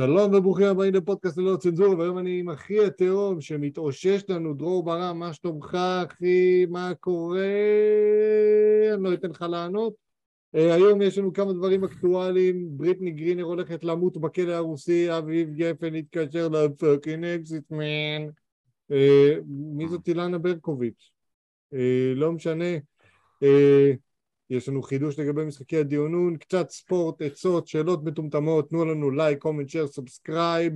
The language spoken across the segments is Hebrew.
שלום וברוכים הבאים לפודקאסט ללא צנזורה, והיום אני עם אחי התאום שמתאושש לנו, דרור ברם, מה שלומך אחי, מה קורה? אני לא אתן לך לענות. Uh, היום יש לנו כמה דברים אקטואליים, בריטני גרינר הולכת למות בכלא הרוסי, אביב גפן התקשר ל fucking exit man. מי זאת אילנה ברקוביץ'? Uh, לא משנה. Uh, יש לנו חידוש לגבי משחקי הדיונון, קצת ספורט, עצות, שאלות מטומטמות, תנו לנו like, comment, share, subscribe,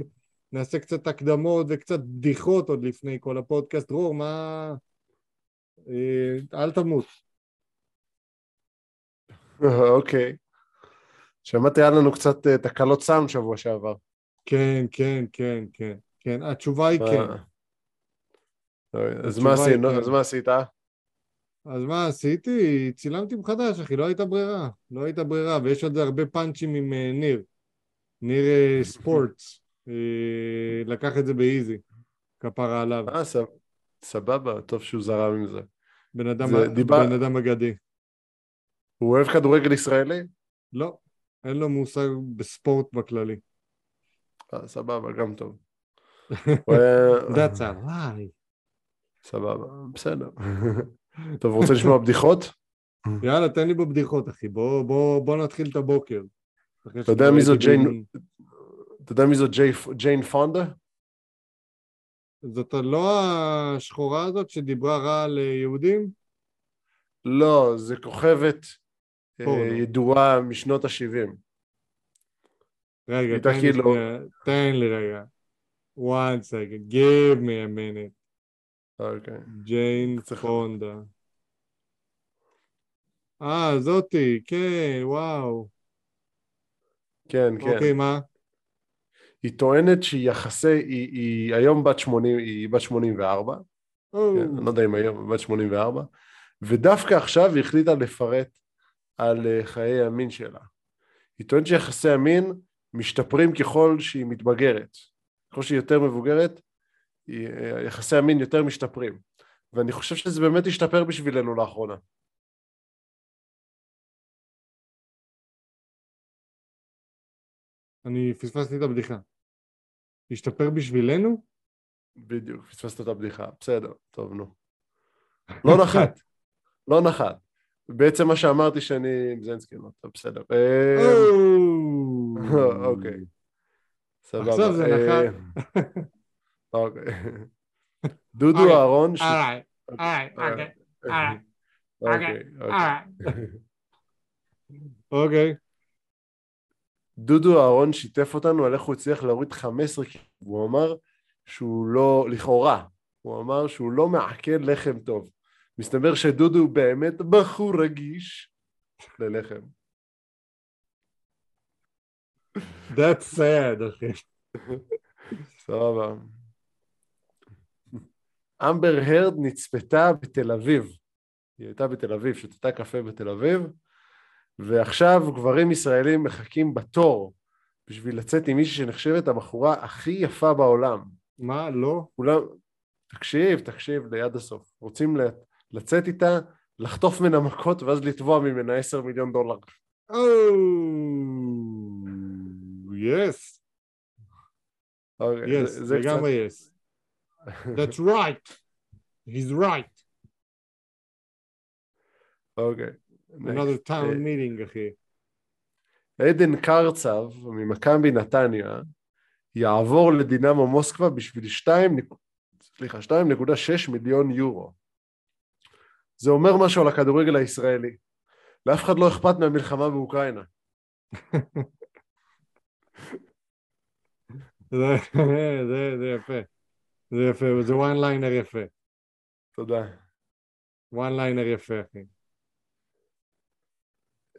נעשה קצת הקדמות וקצת בדיחות עוד לפני כל הפודקאסט. דרור, מה... אה, אל תמות. אוקיי. שמעתי, היה לנו קצת אה, תקלות סאונד שבוע שעבר. כן, כן, כן, כן. כן, התשובה היא כן. אז מה עשית? אז מה עשיתי? צילמתי מחדש, אחי, לא הייתה ברירה. לא הייתה ברירה, ויש עוד הרבה פאנצ'ים עם uh, ניר. ניר uh, ספורטס. Uh, לקח את זה באיזי. כפרה עליו. אה, סב... סבבה, טוב שהוא זרם עם זה. בן אדם, זה דיבר... בן אדם אגדי. הוא אוהב כדורגל ישראלי? לא, אין לו מושג בספורט בכללי. אה, סבבה, גם טוב. That's a lie. סבבה, בסדר. טוב, רוצה לשמוע בדיחות? יאללה, תן לי בבדיחות, אחי. בוא, בוא, בוא נתחיל את הבוקר. אתה יודע מי זו ג'יין... אתה יודע מי זו ג'יין פונדה? זאת לא השחורה הזאת שדיברה רע על יהודים? לא, זה כוכבת אה, ידועה משנות ה-70. רגע, כאילו... תן לי רגע. one second, give me a minute. אוקיי. ג'יין פונדה. אה, זאתי, כן, וואו. כן, כן. אוקיי, מה? היא טוענת שהיא יחסי, היא, היא היום בת 80, היא בת 84. כן, אני לא יודע אם היום, בת 84. ודווקא עכשיו היא החליטה לפרט על אה, חיי המין שלה. היא טוענת שיחסי המין משתפרים ככל שהיא מתבגרת. ככל שהיא יותר מבוגרת, יחסי המין יותר משתפרים. ואני חושב שזה באמת השתפר בשבילנו לאחרונה. אני פספסתי את הבדיחה. השתפר בשבילנו? בדיוק, פספסת את הבדיחה. בסדר, טוב, נו. לא נחת. לא נחת. בעצם מה שאמרתי שאני עם זנסקי, לא טוב, בסדר. אוקיי. סבבה. עכשיו זה נחת. אוקיי. דודו אוקיי. אהרון... אוקיי. דודו אהרון שיתף אותנו על איך הוא הצליח להוריד 15 קילו, והוא אמר שהוא לא, לכאורה, הוא אמר שהוא לא מעכל לחם טוב. מסתבר שדודו הוא באמת בחור רגיש ללחם. That's sad, אחי. סבבה. אמבר הרד נצפתה בתל אביב. היא הייתה בתל אביב, שתתה קפה בתל אביב, ועכשיו גברים ישראלים מחכים בתור בשביל לצאת עם מישהי שנחשבת הבחורה הכי יפה בעולם. מה? לא? כולם... תקשיב, תקשיב ליד הסוף. רוצים לצאת איתה, לחטוף ממנה מכות ואז לתבוע ממנה עשר מיליון דולר. יס. יס, לגמרי יס. That's right. He's right. אוקיי. Another town uh, meeting, אחי. עדן קרצב ממכבי נתניה יעבור לדינמו מוסקבה בשביל 2, סליחה, 2.6 מיליון יורו. זה אומר משהו על הכדורגל הישראלי. לאף אחד לא אכפת מהמלחמה באוקראינה. זה, זה, זה יפה. זה יפה, זה one liner יפה. תודה. one liner יפה, אחי.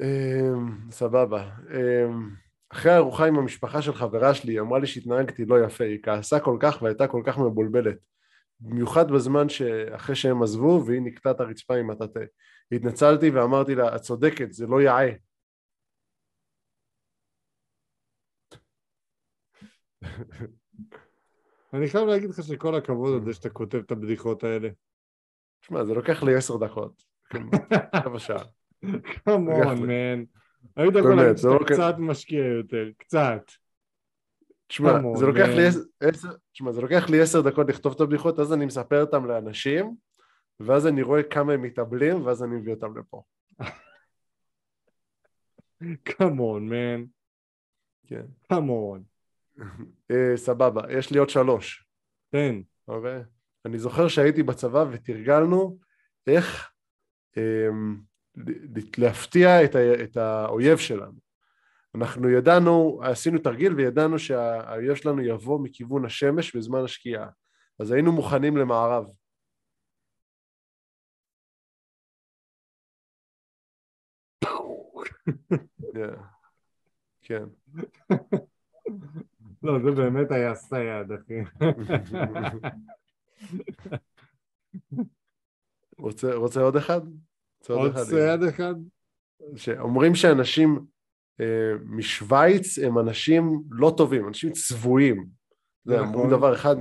Um, סבבה. Um, אחרי הארוחה עם המשפחה של חברה שלי, היא אמרה לי שהתנהגתי לא יפה, היא כעסה כל כך והייתה כל כך מבולבלת. במיוחד בזמן שאחרי שהם עזבו והיא ניקתה את הרצפה עם הטאטה. התנצלתי ואמרתי לה, את צודקת, זה לא יאה. אני חייב להגיד לך שכל הכבוד על זה שאתה כותב את הבדיחות האלה. תשמע, זה לוקח לי עשר דקות. רבע שעה. כמון, מן. היית יכול להגיד שאתה קצת משקיע יותר, קצת. תשמע, זה לוקח לי עשר, תשמע, זה לוקח לי עשר דקות לכתוב את הבדיחות, אז אני מספר אותם לאנשים, ואז אני רואה כמה הם מתאבלים, ואז אני מביא אותם לפה. כמון, מן. כן. כמון. אה, סבבה, יש לי עוד שלוש. כן. אוקיי? אני זוכר שהייתי בצבא ותרגלנו איך אמ, להפתיע את, ה, את האויב שלנו. אנחנו ידענו, עשינו תרגיל וידענו שהאויב שלנו יבוא מכיוון השמש בזמן השקיעה. אז היינו מוכנים למערב. כן. לא, זה באמת היה sad, אחי. רוצה, רוצה עוד אחד? עוד sad אחד? שאומרים שאנשים אה, משוויץ הם אנשים לא טובים, אנשים צבועים. זה אמרו נכון. דבר אחד,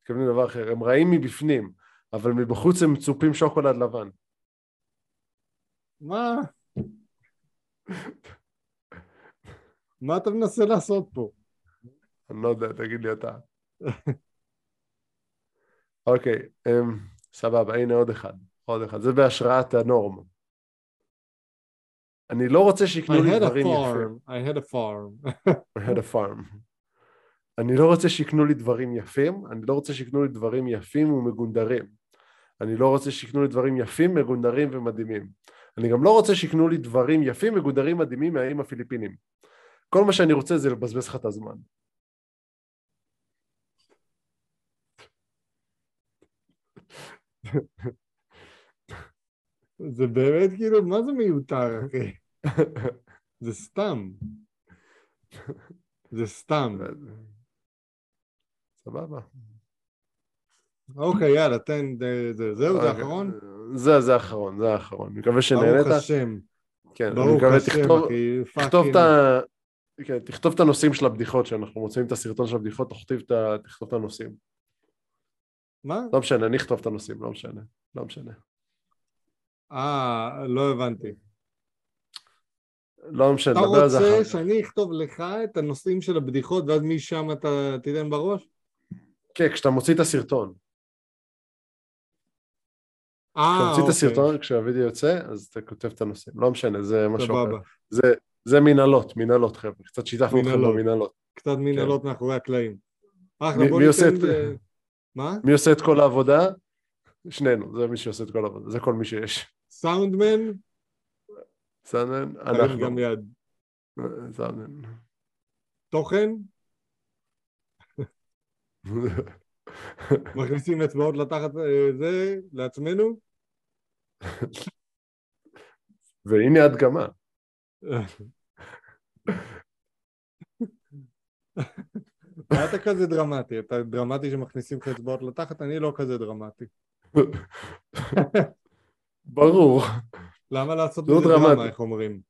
מתכוונים לדבר אחר. הם רעים מבפנים, אבל מבחוץ הם מצופים שוקולד לבן. מה? מה אתה מנסה לעשות פה? אני לא יודע, תגיד לי אתה. אוקיי, um, סבבה, הנה עוד אחד. עוד אחד. זה בהשראת הנורמה. אני לא רוצה שיקנו לי דברים יפים. I had a farm. I had a farm. אני לא רוצה שיקנו לי דברים יפים, אני לא רוצה שיקנו לי דברים יפים ומגונדרים. אני לא רוצה שיקנו לי דברים יפים, מגונדרים ומדהימים. אני גם לא רוצה שיקנו לי דברים יפים, מגונדרים, מדהימים מהאיים הפיליפינים. כל מה שאני רוצה זה לבזבז לך את הזמן. זה באמת כאילו, מה זה מיותר, אחי? זה סתם. זה סתם. סבבה. אוקיי, יאללה, תן, זהו, זה אוקיי. האחרון? זה, זה האחרון, זה האחרון. אני מקווה שנהנית. ברוך השם. כן, אני מקווה, תכתוב, תכתוב את ה... כן, תכתוב את הנושאים של הבדיחות, שאנחנו מוצאים את הסרטון של הבדיחות, תכתוב את הנושאים. מה? לא משנה, אני אכתוב את הנושאים, לא משנה, לא משנה. אה, לא הבנתי. לא משנה, נדבר על זה אחר אתה רוצה שאני אכתוב לך את הנושאים של הבדיחות ואז משם אתה תיתן בראש? כן, כשאתה מוציא את הסרטון. אה, כשאתה מוציא את אוקיי. הסרטון, כשהווידאו יוצא, אז אתה כותב את הנושאים. לא משנה, זה משהו אחר. זה, זה מנהלות, מנהלות חבר'ה. קצת שיתפנו אתכם במנהלות. קצת מנהלות כן. מאחורי הקלעים. אחלה, בוא ניתן... מה? מי עושה את כל העבודה? שנינו, זה מי שעושה את כל העבודה, זה כל מי שיש. סאונדמן? סאונדמן? אנחנו. גם יד. סאונדמן. תוכן? מכניסים אצבעות לתחת אה, זה, לעצמנו? והנה הדגמה. אתה כזה דרמטי? אתה דרמטי שמכניסים לך אצבעות לתחת? אני לא כזה דרמטי. ברור. למה לעשות לא מזה דרמה, איך אומרים?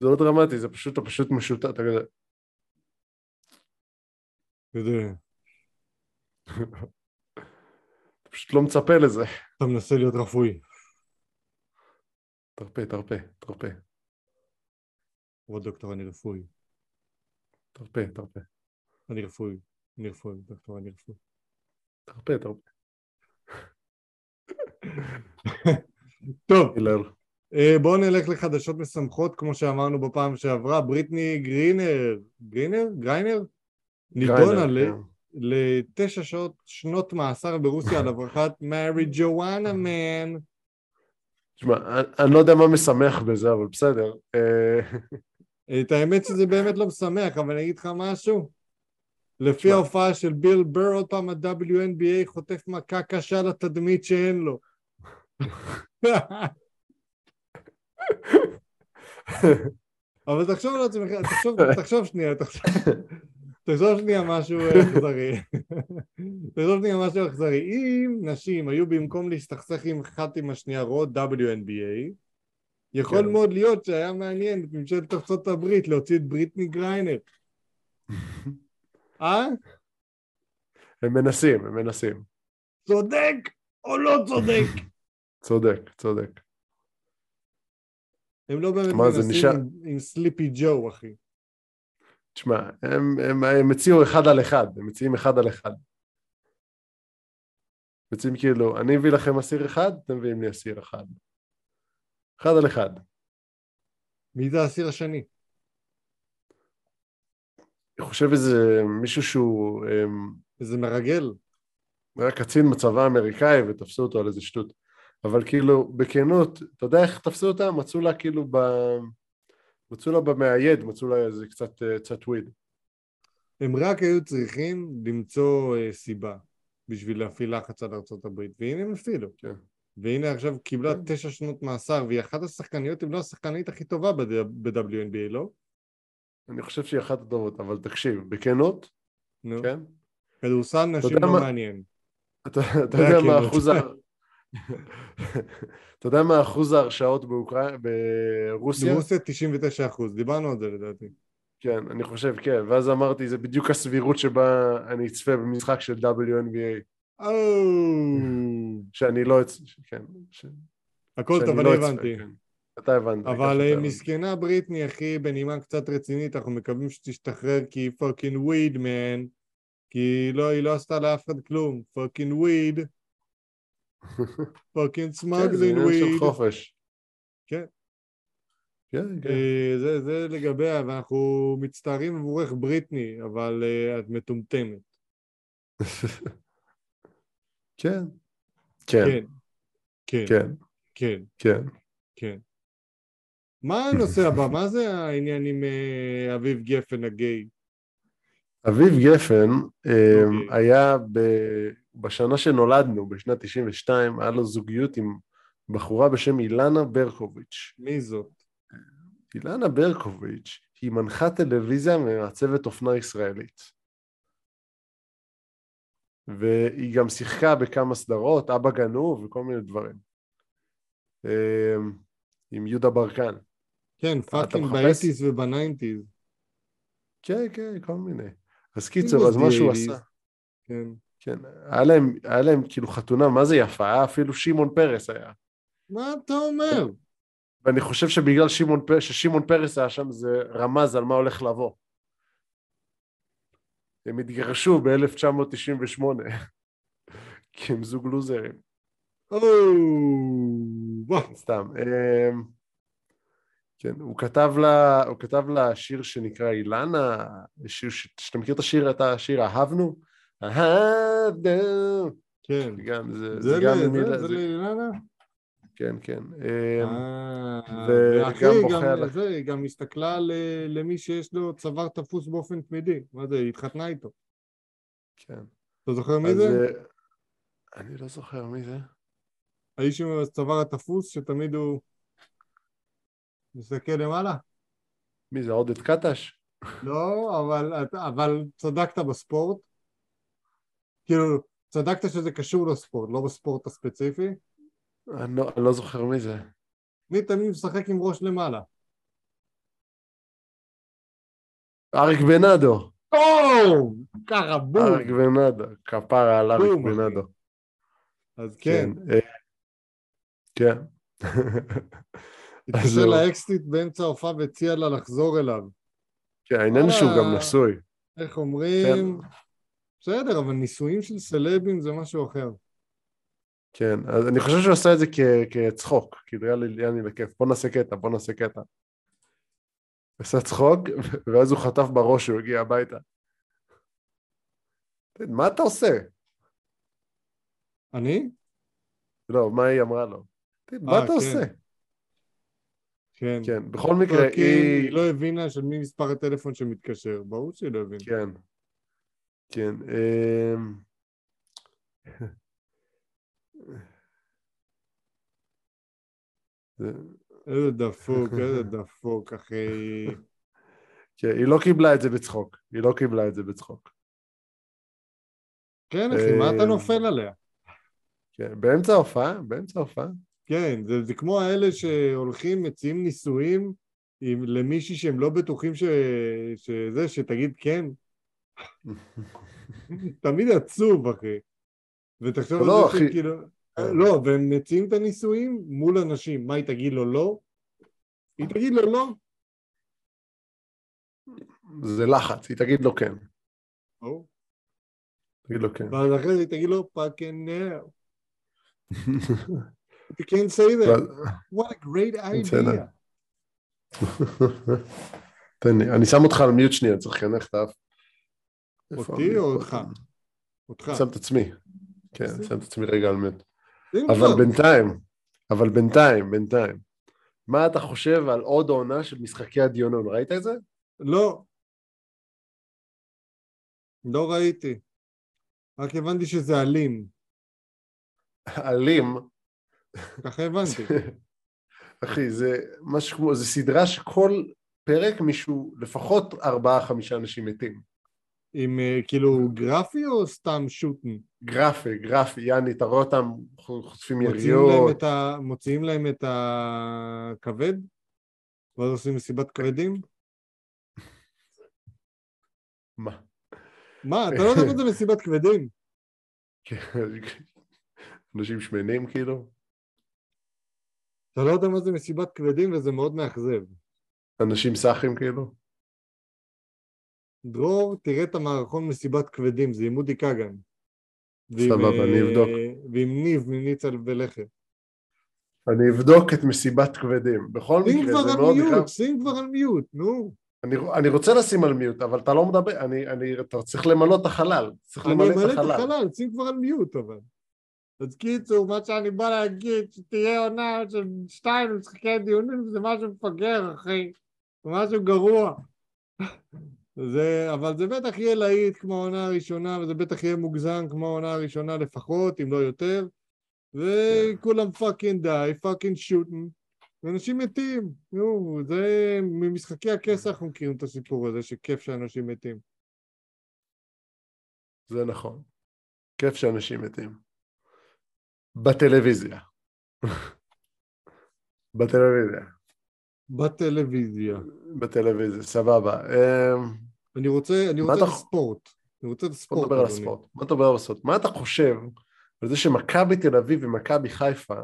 זה לא דרמטי, זה פשוט, אתה פשוט משוטט, אתה. יודע. אתה פשוט לא מצפה לזה. אתה מנסה להיות רפואי. תרפה, תרפה, תרפה. כבוד דוקטור, אני רפואי. תרפה, תרפה. אני רפואי, אני רפואי, דוקטור, אני רפואי. תרפה, תרפה. טוב, אה, בואו נלך לחדשות משמחות, כמו שאמרנו בפעם שעברה, בריטני גרינר, גרינר? גריינר? נידונה כן. לתשע שעות, שנות מאסר ברוסיה על הברחת מארי ג'ואנה מן. תשמע, אני לא יודע מה משמח בזה, אבל בסדר. אה, את האמת שזה באמת לא משמח, אבל אני אגיד לך משהו. לפי ההופעה של ביל בר, עוד פעם ה-WNBA חוטף מכה קשה לתדמית שאין לו. אבל תחשוב לעצמך, תחשוב, תחשוב שנייה, תחשוב, תחשוב שנייה משהו אכזרי. תחשוב שנייה משהו אכזרי. אם נשים היו במקום להסתכסך עם אחת עם השנייה רואות WNBA, יכול כן. מאוד להיות שהיה מעניין את ממשלת ארצות הברית להוציא את בריטני גריינר. אה? הם מנסים, הם מנסים. צודק או לא צודק? צודק, צודק. הם לא באמת מנסים נשאר... עם, עם סליפי ג'ו, אחי. תשמע, הם, הם, הם הציעו אחד על אחד, הם מציעים אחד על אחד. מציעים כאילו, אני אביא לכם אסיר אחד, אתם מביאים לי אסיר אחד. אחד על אחד. מי זה האסיר השני? אני חושב איזה מישהו שהוא... איזה מרגל. היה קצין בצבא האמריקאי ותפסו אותו על איזה שטות. אבל כאילו, בכנות, אתה יודע איך תפסו אותה? מצאו לה כאילו ב... מצאו לה במאייד, מצאו לה איזה קצת, אה, קצת וויד. הם רק היו צריכים למצוא uh, סיבה בשביל להפעיל לחץ על ארה"ב, והנה הם הפעילו. כן. והנה עכשיו קיבלה כן. תשע שנות מאסר, והיא אחת השחקניות, אם לא השחקנית הכי טובה ב-WNBA, לא? אני חושב שהיא אחת הטובות, אבל תקשיב, בכנות, נו. כן? כדורסל נשים לא מה... מעניין. אתה, אתה יודע מה אחוז ה... אתה יודע מה אחוז ההרשאות באוקראינה, ברוסיה? ברוסיה 99 אחוז, דיברנו על זה לדעתי. כן, אני חושב, כן, ואז אמרתי, זה בדיוק הסבירות שבה אני אצפה במשחק של WNBA. שאני לא... כן. הכל טוב, אני לא הבנתי. כן. אתה הבנת. אבל אה, מסכנה בריטני, אחי, בנימה קצת רצינית, אנחנו מקווים שתשתחרר כי היא fucking weed, man. כי לא, היא לא עשתה לאף אחד כלום. fucking weed. Fucking smuggling weed. כן, זה עניין של חופש. כן. כן, כן. אה, זה, זה לגביה, ואנחנו מצטערים עבורך בריטני, אבל uh, את מטומטמת. כן. כן. כן. כן. כן. כן. כן. מה הנושא הבא? מה זה העניין עם uh, אביב גפן הגיי? אביב גפן okay. אוקיי. היה ב... בשנה שנולדנו, בשנת 92, היה לו זוגיות עם בחורה בשם אילנה ברקוביץ'. מי זאת? אילנה ברקוביץ' היא מנחת טלוויזיה ומעצבת אופנה ישראלית. והיא גם שיחקה בכמה סדרות, אבא גנוב וכל מיני דברים. אמ, עם יהודה ברקן. כן, fucking ב eighties וב nineties. כן, כן, כל מיני. אז קיצר, אז מה שהוא עשה. כן. כן, היה להם, היה להם כאילו חתונה, מה זה יפה? היה אפילו שמעון פרס היה. מה אתה אומר? ואני חושב שבגלל שמעון, ששמעון פרס היה שם זה רמז על מה הולך לבוא. הם התגרשו ב-1998 כי הם זוג לוזרים. סתם. כן, הוא כתב לה, הוא כתב לה שיר שנקרא אילנה, שיר, שאתה מכיר את השיר, את השיר אהבנו? אהבנו. כן. גם זה, זה, זה גם... זה, זה לאילנה? כן, כן. אמ, וגם בוכה זה, היא גם הסתכלה למי שיש לו צוואר תפוס באופן תמידי. מה זה, היא התחתנה איתו. כן. אתה זוכר מי זה? אני לא זוכר מי זה. האיש עם הצוואר התפוס שתמיד הוא מסתכל למעלה. מי זה, עודד קטש? לא, אבל, אבל צדקת בספורט. כאילו, צדקת שזה קשור לספורט, לא בספורט הספציפי. אני לא, אני לא זוכר מי זה. מי תמיד משחק עם ראש למעלה? אריק בנאדו. או! ככה בום. אריק בנאדו, כפרה על אריק בנאדו. אז כן. כן. התקשר לאקסטית באמצע ההופעה והציע לה לחזור אליו. כן, העניין שהוא גם נשוי. איך אומרים? כן. בסדר, אבל נישואים של סלבים זה משהו אחר. כן, אז אני חושב שהוא עשה את זה כצחוק, כאילו יאללה, יאללה, לכיף, בוא נעשה קטע, בוא נעשה קטע. עשה צחוק, ואז הוא חטף בראש שהוא הגיע הביתה. מה אתה עושה? אני? לא, מה היא אמרה לו? מה אתה כן. עושה? כן. כן, בכל מקרה היא... היא לא הבינה של מי מספר הטלפון שמתקשר, ברור שהיא לא הבינה. כן, כן. אמ, איזה דפוק, איזה דפוק, אחי. כן, היא לא קיבלה את זה בצחוק, היא לא קיבלה את זה בצחוק. כן, אחי, מה אתה אמ, נופל עליה? כן, באמצע ההופעה, באמצע ההופעה. כן, זה, זה כמו האלה שהולכים, מציעים נישואים עם, למישהי שהם לא בטוחים ש, שזה, שתגיד כן. תמיד עצוב, אחי. ותחשוב על לא, זה שכאילו... כן. לא, והם מציעים את הנישואים מול אנשים. מה, היא תגיד לו לא? היא תגיד לו לא? זה לחץ, היא תגיד לו כן. או. תגיד לו כן. ואז אחרי זה היא תגיד לו fucking no. You can't say that. What a great idea. תן לי, אני שם אותך על מיוט שנייה, צריך לחנך את האף. אותי או אותך? אותך. שם את עצמי. כן, שם את עצמי רגע על מיוט. אבל בינתיים, אבל בינתיים, בינתיים. מה אתה חושב על עוד עונה של משחקי הדיונון? ראית את זה? לא. לא ראיתי. רק הבנתי שזה אלים. אלים? ככה הבנתי. אחי, זה משהו כמו, זה סדרה שכל פרק מישהו, לפחות ארבעה חמישה אנשים מתים. עם uh, כאילו גרפי או סתם שוטן? גרפי, גרפי, יאני, אתה רואה אותם חוטפים יריות. ה... מוציאים להם את הכבד? ואז עושים מסיבת כבדים? מה? מה, אתה לא יודע מה זה מסיבת כבדים? אנשים שמנים כאילו? אתה לא יודע מה זה מסיבת כבדים וזה מאוד מאכזב. אנשים סאחים כאילו? דרור, תראה את המערכון מסיבת כבדים, זה עם אודי כגן. סבבה, אני אבדוק. ועם ניב מניצל ולחם. אני אבדוק את מסיבת כבדים. בכל מקרה, זה מאוד... שים כבר על מיוט, שים כבר על מיוט, נו. אני, אני רוצה לשים על מיוט, אבל אתה לא מדבר, אני, אני, אתה צריך למלא את החלל. צריך למלא את החלל. אני אמלא את החלל, שים כבר על מיוט אבל. אז קיצור, מה שאני בא להגיד, שתהיה עונה של שתיים משחקי דיונים, זה משהו מפגר, אחי. זה משהו גרוע. זה, אבל זה בטח יהיה להיט כמו העונה הראשונה, וזה בטח יהיה מוגזם כמו העונה הראשונה לפחות, אם לא יותר. וכולם fucking die, fucking shooting. ואנשים מתים, נו, זה ממשחקי הכס אנחנו מכירים את הסיפור הזה, שכיף שאנשים מתים. זה נכון. כיף שאנשים מתים. בטלוויזיה. בטלוויזיה. בטלוויזיה. בטלוויזיה, סבבה. אמ, אני רוצה, אני רוצה את הספורט. אני רוצה את הספורט. בוא נדבר על הספורט. בוא נדבר על הספורט. מה אתה חושב על זה שמכבי תל אביב ומכבי חיפה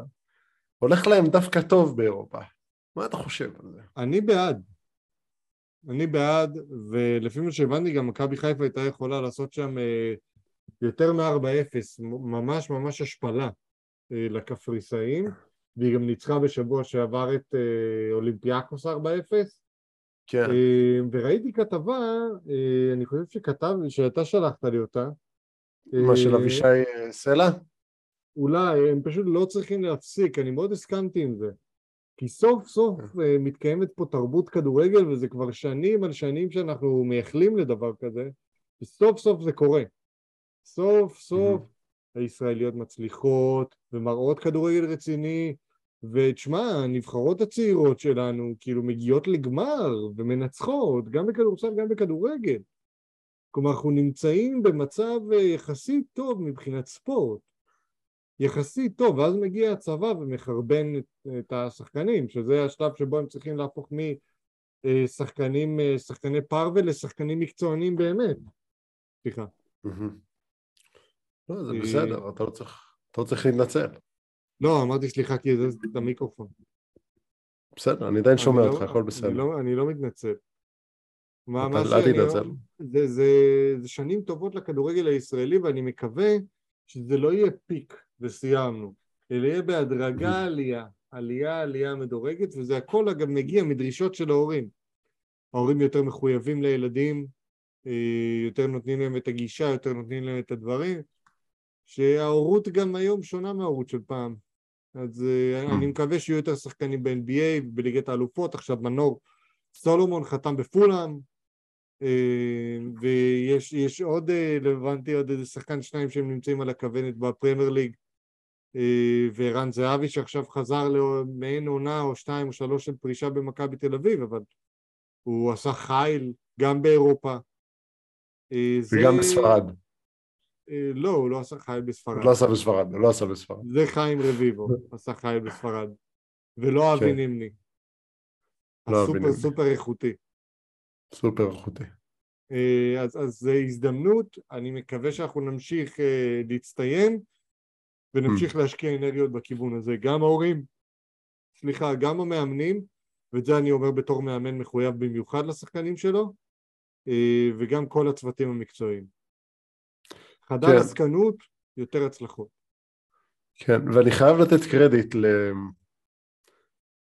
הולך להם דווקא טוב באירופה? מה אתה חושב על זה? אני בעד. אני בעד, ולפי מה שהבנתי גם מכבי חיפה הייתה יכולה לעשות שם אה, יותר מ-4-0, ממש ממש השפלה לקפריסאים, והיא גם ניצחה בשבוע שעבר את אה, אולימפיאקוס 4-0. כן. וראיתי כתבה, אני חושב שכתב, שאתה שלחת לי אותה. מה, של אבישי סלע? אולי, הם פשוט לא צריכים להפסיק, אני מאוד הסכמתי עם זה. כי סוף סוף כן. מתקיימת פה תרבות כדורגל וזה כבר שנים על שנים שאנחנו מייחלים לדבר כזה וסוף סוף זה קורה. סוף סוף הישראליות מצליחות ומראות כדורגל רציני ותשמע, הנבחרות הצעירות שלנו כאילו מגיעות לגמר ומנצחות גם בכדורסל גם בכדורגל. כלומר אנחנו נמצאים במצב יחסית טוב מבחינת ספורט יחסית טוב, ואז מגיע הצבא ומחרבן את, את השחקנים, שזה השלב שבו הם צריכים להפוך משחקנים, שחקני פרווה לשחקנים מקצוענים באמת. סליחה. לא, זה בסדר, אתה לא צריך, אתה לא צריך להתנצל. לא, אמרתי סליחה כי זה את המיקרופון. בסדר, אני עדיין שומע לא- אותך, הכל בסדר. אני לא, לא מתנצל. מה, מה שאני אומר, זה, זה, זה שנים טובות לכדורגל הישראלי ואני מקווה שזה לא יהיה פיק וסיימנו, אלא יהיה בהדרגה עלייה, עלייה עלייה מדורגת וזה הכל אגב מגיע מדרישות של ההורים. ההורים יותר מחויבים לילדים, אה, יותר נותנים להם את הגישה, יותר נותנים להם את הדברים, שההורות גם היום שונה מההורות של פעם. אז אה, אני מקווה שיהיו יותר שחקנים ב-NBA, בליגת האלופות, עכשיו מנור סולומון חתם בפולאם, אה, ויש עוד, הבנתי עוד איזה שחקן שניים שהם נמצאים על הכוונת בפרמייר ליג, וערן זהבי שעכשיו חזר למעין עונה או שתיים או שלוש של פרישה במכבי תל אביב, אבל הוא עשה חיל גם באירופה, אה, וגם בספרד. אה, לא, הוא לא עשה חייל בספרד. לא עשה בספרד, לא עשה בספרד. זה חיים רביבו, עשה חייל בספרד. ולא אבי כן. נימני. הסופר סופר איכותי. סופר איכותי. אה, אז, אז זו הזדמנות, אני מקווה שאנחנו נמשיך להצטיין ונמשיך mm. להשקיע אנרגיות בכיוון הזה. גם ההורים, סליחה, גם המאמנים, ואת זה אני אומר בתור מאמן מחויב במיוחד לשחקנים שלו, וגם כל הצוותים המקצועיים. חדר כן. עסקנות, יותר הצלחות. כן, ואני חייב לתת קרדיט ל...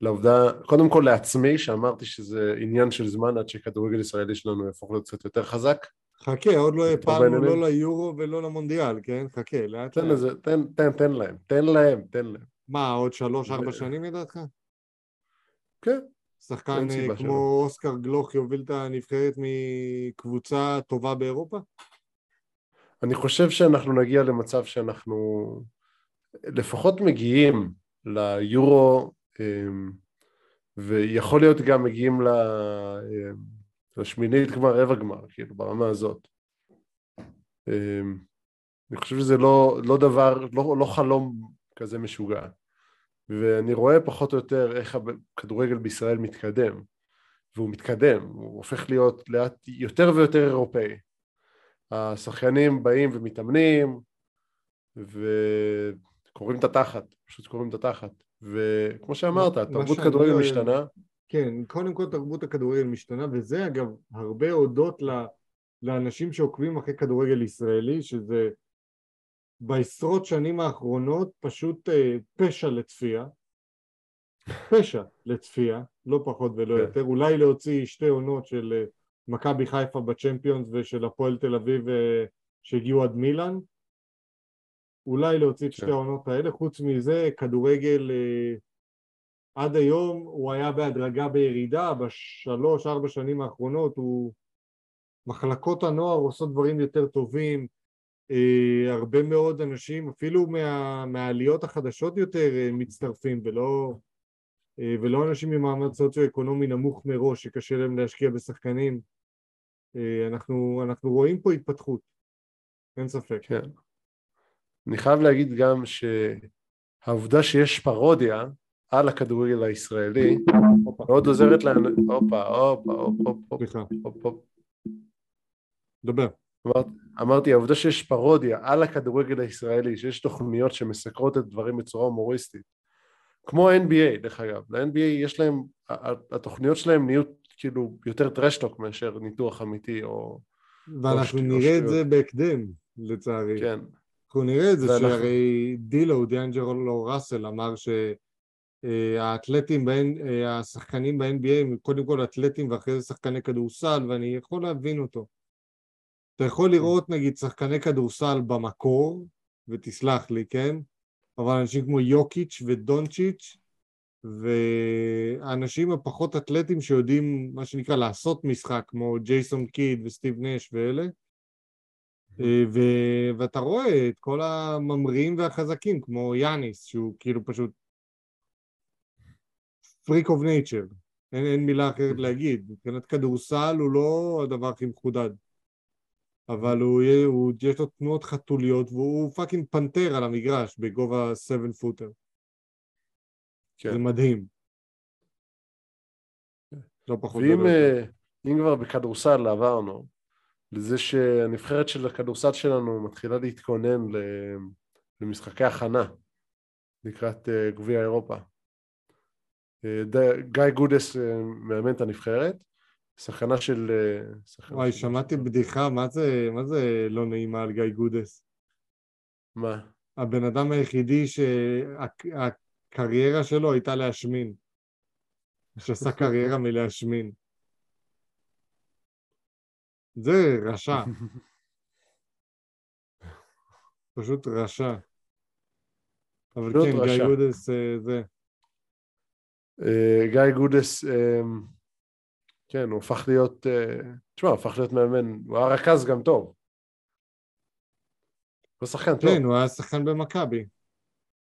לעובדה, קודם כל לעצמי, שאמרתי שזה עניין של זמן עד שכדורגל ישראלי שלנו יהפוך להיות קצת יותר חזק. חכה, עוד לא הפעלנו לא ליורו ולא למונדיאל, כן? חכה, לאט תן לזה, תן, תן, תן להם, תן להם, תן להם. מה, עוד שלוש-ארבע שנים לדעתך? כן. שחקן אה, כמו שלא. אוסקר גלוך יוביל את הנבחרת מקבוצה טובה באירופה? אני חושב שאנחנו נגיע למצב שאנחנו לפחות מגיעים ליורו אמ, ויכול להיות גם מגיעים אמ, לשמינית גמר, רבע גמר, כאילו ברמה הזאת. אמ, אני חושב שזה לא, לא דבר, לא, לא חלום כזה משוגע. ואני רואה פחות או יותר איך הכדורגל בישראל מתקדם, והוא מתקדם, הוא הופך להיות לאט יותר ויותר אירופאי. השחקנים באים ומתאמנים, וקוראים את התחת, פשוט קוראים את התחת. וכמו שאמרת, תרבות כדורגל לא... משתנה. כן, קודם כל תרבות הכדורגל משתנה, וזה אגב הרבה הודות לאנשים שעוקבים אחרי כדורגל ישראלי, שזה בעשרות שנים האחרונות פשוט אה, פשע לצפייה. פשע לצפייה, לא פחות ולא כן. יותר. אולי להוציא שתי עונות של אה, מכבי חיפה בצ'מפיונס ושל הפועל תל אביב אה, שהגיעו עד מילאן. אולי להוציא את שתי כן. העונות האלה. חוץ מזה, כדורגל אה, עד היום הוא היה בהדרגה בירידה, בשלוש-ארבע שנים האחרונות הוא... מחלקות הנוער עושות דברים יותר טובים, אה, הרבה מאוד אנשים, אפילו מה, מהעליות החדשות יותר אה, מצטרפים ולא, אה, ולא אנשים ממעמד סוציו-אקונומי נמוך מראש שקשה להם להשקיע בשחקנים. אה, אנחנו, אנחנו רואים פה התפתחות, אין ספק. כן. אני חייב להגיד גם שהעובדה שיש פרודיה על הכדורגל הישראלי מאוד עוזרת לאנשים, הופה, הופה, הופה, הופה, הופה. דבר. אמרתי, העובדה שיש פרודיה על הכדורגל הישראלי, שיש תוכניות שמסקרות את דברים בצורה הומוריסטית, כמו ה-NBA דרך אגב, ל-NBA יש להם, התוכניות שלהם נהיו כאילו יותר טרשטוק מאשר ניתוח אמיתי או... ואנחנו נראה את זה בהקדם, לצערי. כן. אנחנו נראה את זה ואנחנו... שהרי דילו, דיאנג'רו ראסל אמר שהאתלטים, אה, השחקנים ב-NBA הם קודם כל אתלטים ואחרי זה שחקני כדורסל ואני יכול להבין אותו. אתה יכול לראות נגיד שחקני כדורסל במקור, ותסלח לי, כן? אבל אנשים כמו יוקיץ' ודונצ'יץ' והאנשים הפחות אתלטים שיודעים מה שנקרא לעשות משחק כמו ג'ייסון קיד וסטיב נש ואלה. אה, ו... ואתה רואה את כל הממריאים והחזקים כמו יאניס שהוא כאילו פשוט freak of nature אין, אין מילה אחרת להגיד. מבחינת כדורסל הוא לא הדבר הכי מחודד. אבל הוא, הוא, יש לו תנועות חתוליות והוא fucking פנתר על המגרש בגובה 7 footer. כן. זה מדהים. לא פחות ואם אה, אם כבר בכדורסל עברנו, לזה שהנבחרת של הכדורסל שלנו מתחילה להתכונן למשחקי הכנה לקראת אה, גביע אירופה. אה, גיא גודס מאמן את הנבחרת, שחקנה של... שחקנה וואי, של שמעתי. בדיחה, מה זה, מה זה לא נעימה על גיא גודס? מה? הבן אדם היחידי שהקריירה שלו הייתה להשמין. שעשה קריירה מלהשמין. זה רשע. פשוט רשע. אבל כן, רשע. גיא גודס אה, זה. אה, גיא גודס כן, הוא הפך להיות, אה, תשמע, הוא הפך להיות מאמן, הוא היה רכז גם טוב. הוא שחקן טוב. כן, הוא היה שחקן במכבי.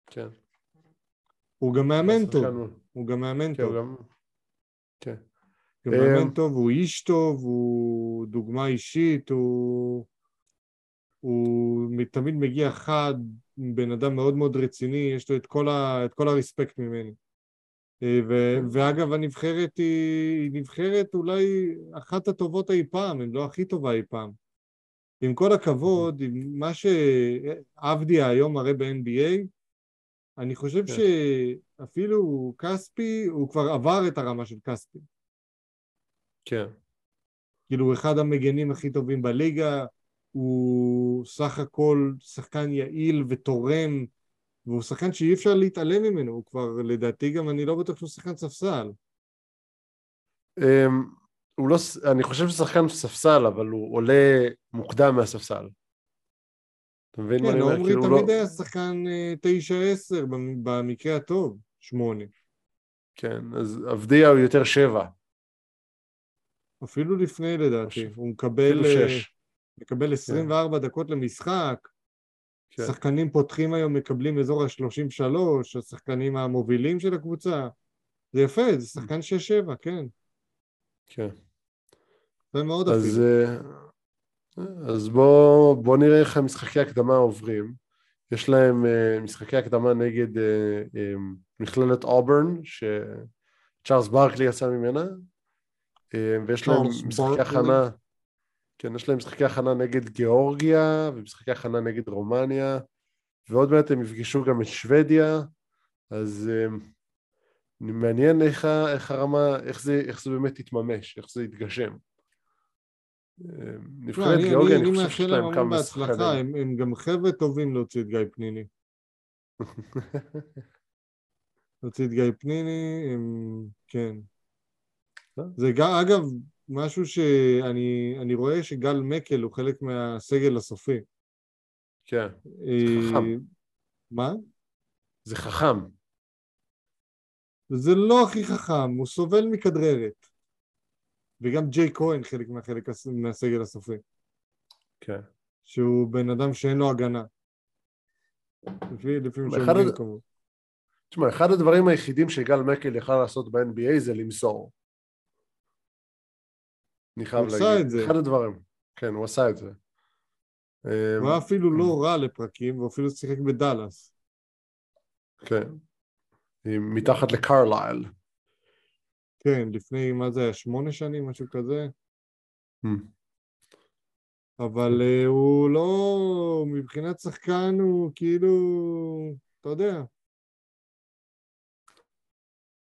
כן. הוא גם מאמן טוב. הוא גם מאמן טוב. כן. הוא מאמן טוב, הוא איש טוב, הוא דוגמה אישית, הוא... הוא תמיד מגיע חד, בן אדם מאוד מאוד רציני, יש לו את כל, ה... את כל הרספקט ממני. אה, ו- ואגב הנבחרת היא, היא נבחרת אולי אחת הטובות אי פעם, אם לא הכי טובה אי פעם. עם כל הכבוד, עם מה שעבדיה היום מראה ב-NBA, אני חושב כן. שאפילו כספי, הוא כבר עבר את הרמה של כספי. כן. כאילו אחד המגנים הכי טובים בליגה, הוא סך הכל שחקן יעיל ותורם, והוא שחקן שאי אפשר להתעלם ממנו, הוא כבר לדעתי גם אני לא בטוח שהוא שחקן ספסל. אמ, הוא לא, אני חושב ששחקן ספסל, אבל הוא עולה מוקדם מהספסל. אתה מבין מה כן, אני אומר? כן, עומרי כאילו, תמיד לא... היה שחקן 9-10 אה, במקרה הטוב, 8. כן, אז עבדיה הוא יותר 7. אפילו לפני לדעתי, הוא מקבל, אה, מקבל 24 כן. דקות למשחק, כן. שחקנים פותחים היום מקבלים אזור ה-33, השחקנים המובילים של הקבוצה, זה יפה, זה שחקן 6-7, כן. כן. זה מאוד אז, אפילו. אז בואו בוא נראה איך המשחקי הקדמה עוברים. יש להם uh, משחקי הקדמה נגד uh, um, מכללת אוברן, שצ'ארלס ברקלי יצא ממנה, uh, ויש להם משחקי הכנה, כן, יש להם משחקי הכנה נגד גיאורגיה, ומשחקי הכנה נגד רומניה, ועוד מעט הם יפגשו גם את שוודיה, אז uh, מעניין איך, איך הרמה, איך זה, איך זה באמת יתממש, איך זה יתגשם. נבחרת גיאורגיה, אני חושב שיש להם כמה שחקנים. הם גם חבר'ה טובים להוציא את גיא פניני. להוציא את גיא פניני, הם... כן. זה גם, אגב, משהו שאני רואה שגל מקל הוא חלק מהסגל הסופי. כן, זה חכם. מה? זה חכם. זה לא הכי חכם, הוא סובל מכדררת. וגם ג'יי כהן חלק מהחלק מהסגל הסופי. כן. שהוא בן אדם שאין לו הגנה. לפי, לפי מה שאומרים כמובן. תשמע, אחד הדברים היחידים שגל מקל יכל לעשות ב-NBA זה למסור. אני חייב להגיד. הוא עשה את זה. אחד הדברים. כן, הוא עשה את זה. הוא היה אפילו לא רע לפרקים, והוא אפילו שיחק בדאלאס. כן. מתחת לקרלייל. כן, לפני, מה זה היה, שמונה שנים, משהו כזה? Hmm. אבל uh, הוא לא, מבחינת שחקן הוא כאילו, אתה יודע.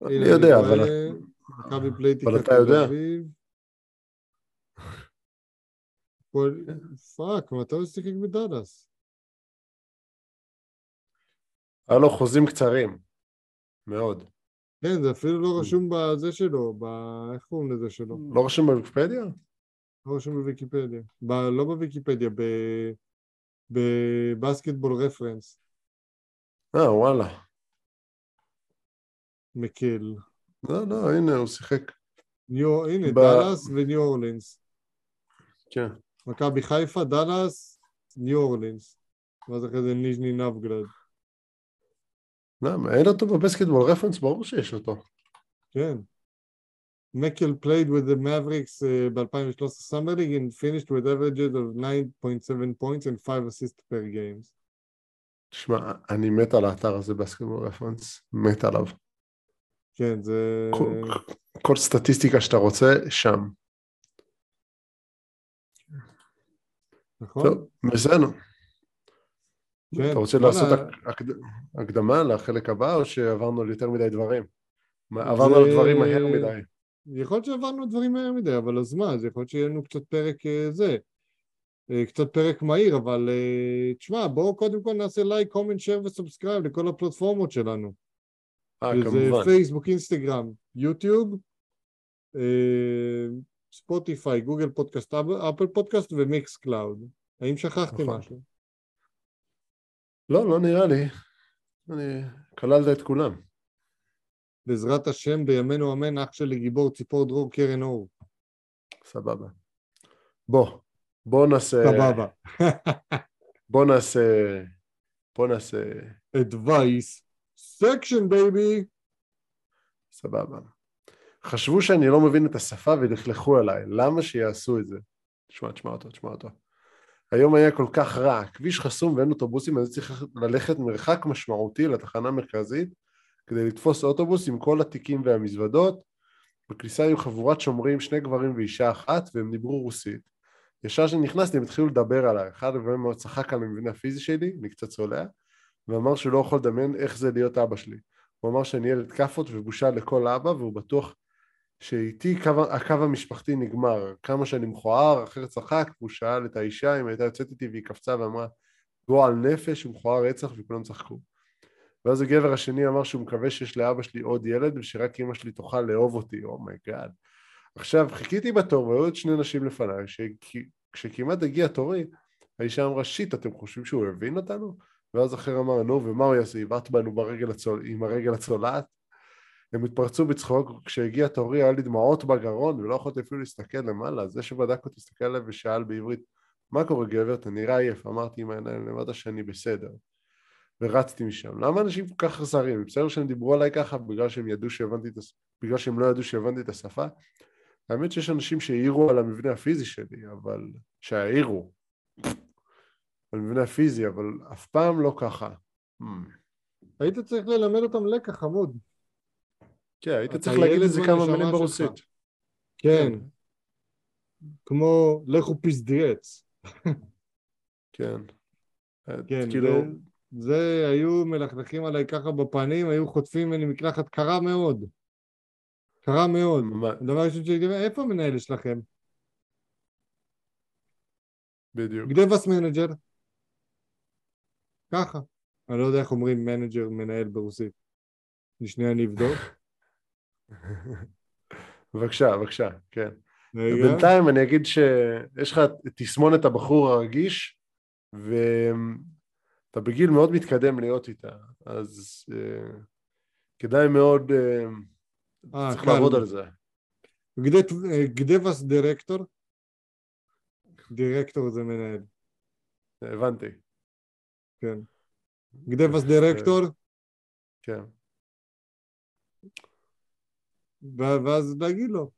אני יודע, אבל... מכבי Playtika אתה יודע. Fuck, מתי הוא שיחק בדאדס? היה לו חוזים קצרים, מאוד. כן, זה אפילו לא רשום בזה שלו, ב... איך קוראים לזה שלו? לא רשום בוויקיפדיה? לא רשום בוויקיפדיה. ב... לא בוויקיפדיה, ב... ב Basketball Reference. אה, וואלה. מקל. לא, לא, הנה, הוא שיחק. ניו... הנה, ב... דאלאס וניו אורלינס. כן. מכבי חיפה, דאלאס, ניו אורלינס. ואז אחרי זה ניז'ני נבגרד. למה? אין אותו בבסקטבול רפרנס? ברור שיש אותו. כן. מקל played with the Mavericks uh, ב-2013 Summer League and finished with averages of 9.7 points and 5 assists per games. תשמע, אני מת על האתר הזה בסקטבול רפרנס, מת עליו. כן, זה... כל, כל סטטיסטיקה שאתה רוצה, שם. נכון. טוב, בסדר. כן, אתה רוצה לעשות הקדמה לחלק הבא, או שעברנו על יותר מדי דברים? עברנו על דברים מהר מדי. יכול להיות שעברנו דברים מהר מדי, אבל אז מה, זה יכול להיות שיהיה לנו קצת פרק אה, זה, אה, קצת פרק מהיר, אבל אה, תשמע, בואו קודם כל נעשה like, comment, share ו subscribe לכל הפלטפורמות שלנו. אה, כמובן. זה פייסבוק, אינסטגרם, יוטיוב, ספוטיפיי, גוגל פודקאסט, אפל פודקאסט ומיקס קלאוד. האם שכחתי נכון. משהו? לא, לא נראה לי. אני... כללת את כולם. בעזרת השם, בימינו אמן, אח שלי גיבור, ציפור דרור, קרן אור. סבבה. בוא, בוא נעשה... סבבה. בוא נעשה... בוא נעשה... advice section, baby. סבבה. חשבו שאני לא מבין את השפה ולכלכו עליי, למה שיעשו את זה? תשמע, תשמע אותו, תשמע אותו. היום היה כל כך רע, כביש חסום ואין אוטובוסים, אז צריך ללכת מרחק משמעותי לתחנה המרכזית כדי לתפוס אוטובוס עם כל התיקים והמזוודות. בכניסה היו חבורת שומרים, שני גברים ואישה אחת, והם דיברו רוסית. ישר כשנכנסתי הם התחילו לדבר עליי, אחד הדברים מאוד צחק על המבנה הפיזי שלי, אני קצת צולע, ואמר שהוא לא יכול לדמיין איך זה להיות אבא שלי. הוא אמר שאני ילד כאפות ובושה לכל אבא, והוא בטוח שאיתי קו, הקו המשפחתי נגמר, כמה שאני מכוער, אחר צחק, והוא שאל את האישה אם הייתה יוצאת איתי והיא קפצה ואמרה גועל נפש, הוא מכוער רצח וכולם צחקו. ואז הגבר השני אמר שהוא מקווה שיש לאבא שלי עוד ילד ושרק אמא שלי תוכל לאהוב אותי, oh my God. Oh עכשיו, חיכיתי בתור והיו עוד שני נשים לפניי, כשכמעט הגיע תורי, האישה אמרה, shit, אתם חושבים שהוא הבין אותנו? ואז אחר אמר, נו, ומה הוא יעשה? יבעט בנו ברגל הצול... עם הרגל הצולעת? הם התפרצו בצחוק, כשהגיע תורי היה לי דמעות בגרון ולא יכולתי אפילו להסתכל למעלה, זה שבדק אותי הסתכל עליי ושאל בעברית, מה קורה גבר? אתה נראה עייף, אמרתי עם העיניים למטה שאני בסדר. ורצתי משם. למה אנשים כל כך אכזריים? בסדר שהם דיברו עליי ככה בגלל שהם ידעו שהבנתי בגלל שהם לא ידעו שהבנתי את השפה? האמת שיש אנשים שהעירו על המבנה הפיזי שלי, אבל... שהעירו. על המבנה הפיזי, אבל אף פעם לא ככה. Hmm. היית צריך ללמד אותם לקח חמוד. כן, היית צריך להגיד לזה כמה מילים ברוסית. כן. כמו לכו пиздец. כן. כן, כאילו... זה היו מלכלכים עליי ככה בפנים, היו חוטפים ממני מקלחת קרה מאוד. קרה מאוד. הדבר הראשון שהייתי אומר, איפה המנהל שלכם? בדיוק. где ваш manager. ככה. אני לא יודע איך אומרים manager, מנהל ברוסית. שנייה אני אבדוק. בבקשה, בבקשה, כן. בינתיים אני אגיד שיש לך תסמונת הבחור הרגיש, ואתה בגיל מאוד מתקדם להיות איתה, אז uh, כדאי מאוד, uh, 아, צריך לעבוד על זה. גדבס דירקטור? דירקטור זה מנהל. הבנתי. כן. גדבס דירקטור? כן. ואז להגיד לו,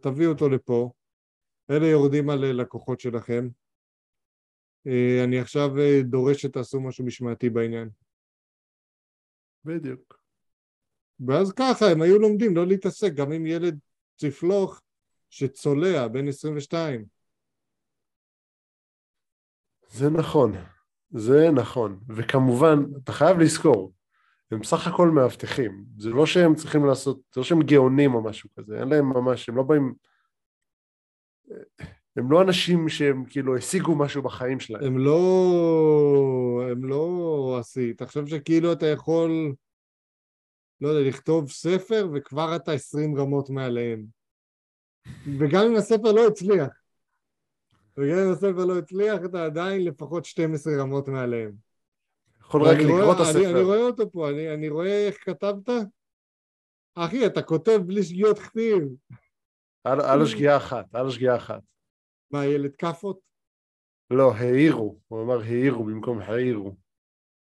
תביאו אותו לפה, אלה יורדים על לקוחות שלכם, אה, אני עכשיו אה, דורש שתעשו משהו משמעתי בעניין. בדיוק. ואז ככה הם היו לומדים לא להתעסק גם עם ילד צפלוך שצולע בן 22. זה נכון, זה נכון, וכמובן אתה חייב לזכור הם בסך הכל מאבטחים, זה לא שהם צריכים לעשות, זה לא שהם גאונים או משהו כזה, אין להם ממש, הם לא באים, הם לא אנשים שהם כאילו השיגו משהו בחיים שלהם. הם לא, הם לא עשי, תחשוב שכאילו אתה יכול, לא יודע, לכתוב ספר וכבר אתה עשרים רמות מעליהם. וגם אם הספר לא הצליח, וגם אם הספר לא הצליח, אתה עדיין לפחות 12 רמות מעליהם. יכול רק לקרוא את הספר. אני, רואה אותו פה, אני, אני רואה איך כתבת. אחי, אתה כותב בלי שגיאות כתיב. על השגיאה אחת, על השגיאה אחת. מה, ילד כאפות? לא, העירו. הוא אמר העירו במקום העירו.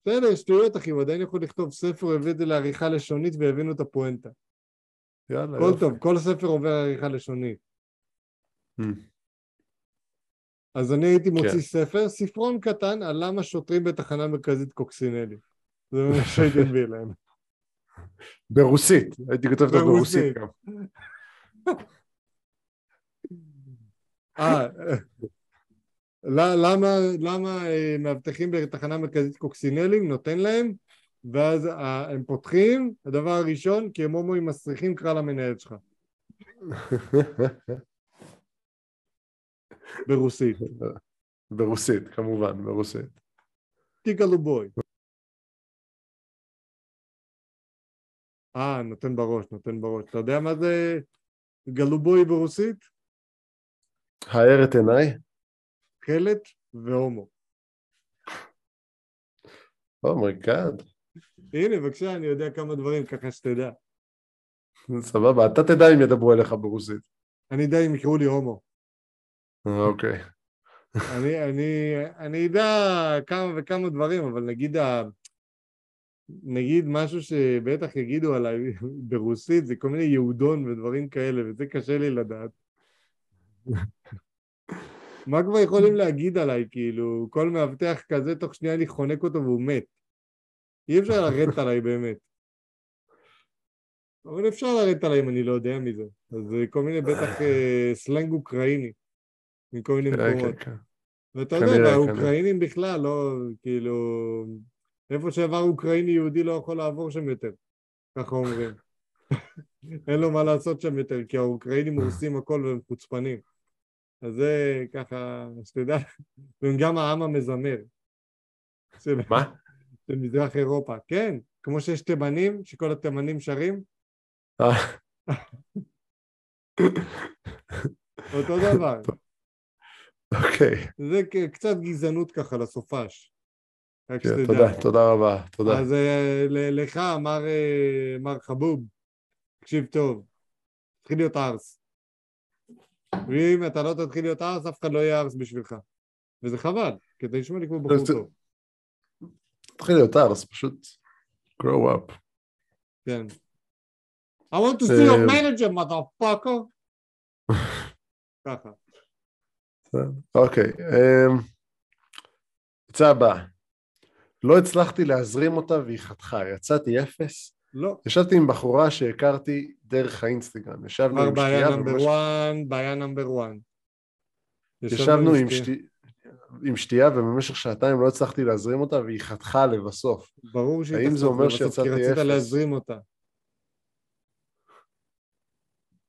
בסדר, שטויות אחי, הוא עדיין יכול לכתוב ספר, הוא הביא את זה לעריכה לשונית והבינו את הפואנטה. יאללה, כל יופי. טוב, כל ספר עובר עריכה לשונית. Mm. אז אני הייתי מוציא כן. ספר, ספרון קטן על למה שוטרים בתחנה מרכזית קוקסינלי. זה מה שהייתי מביא להם. ברוסית, הייתי כותב אותו ברוסית גם. אה, למה, למה אה, מאבטחים בתחנה מרכזית קוקסינלים, נותן להם, ואז אה, הם פותחים, הדבר הראשון, כי הם הומואים מסריחים, קרא למנהלת שלך. ברוסית. ברוסית, כמובן, ברוסית. טיגלובוי. אה, נותן בראש, נותן בראש. אתה יודע מה זה גלובוי ברוסית? האר את עיניי. חלט והומו. Oh my God. הנה, בבקשה, אני יודע כמה דברים, ככה שתדע. סבבה, אתה תדע אם ידברו אליך ברוסית. אני אדע אם יקראו לי הומו. אוקיי. אני, אני, אני אדע כמה וכמה דברים, אבל נגיד, ה... נגיד משהו שבטח יגידו עליי ברוסית, זה כל מיני יהודון ודברים כאלה, וזה קשה לי לדעת. מה כבר יכולים להגיד עליי, כאילו, כל מאבטח כזה, תוך שנייה אני חונק אותו והוא מת. אי אפשר לרדת עליי באמת. אבל אפשר לרדת עליי אם אני לא יודע מזה. אז כל מיני בטח אה, סלנג אוקראיני. מכל מיני כן, מקומות. כן, כן. ואתה יודע, האוקראינים בכלל לא, כאילו, איפה שעבר אוקראיני יהודי לא יכול לעבור שם יותר, ככה אומרים. אין לו מה לעשות שם יותר, כי האוקראינים הורסים הכל והם חוצפנים. אז זה ככה, שאתה יודע, והם גם העם המזמר. מה? של מזרח אירופה. כן, כמו שיש תימנים, שכל התימנים שרים. אותו דבר. אוקיי. זה קצת גזענות ככה לסופש. כן, תודה, תודה רבה, תודה. אז אה, לך, אה, מר חבוב, תקשיב טוב, תתחיל להיות ארס. ואם אתה לא תתחיל להיות ארס, אף אחד לא יהיה ארס בשבילך. וזה חבל, כי אתה נשמע לי כמו בחור טוב. תתחיל להיות ארס, פשוט grow up. כן. I want to see your manager, motherfucker. ככה. אוקיי. עצה אמ, הבאה. לא הצלחתי להזרים אותה והיא חתכה, יצאתי אפס. לא. ישבתי עם בחורה שהכרתי דרך האינסטגרם, ישבנו עם שתייה. בעיה נאמבר וואן, בעיה נאמבר וואן. ישבנו עם שתייה. עם שתייה ובמשך שעתיים לא הצלחתי להזרים אותה והיא חתכה לבסוף. ברור שהיא תחתוך לבסוף, כי רצית להזרים אותה.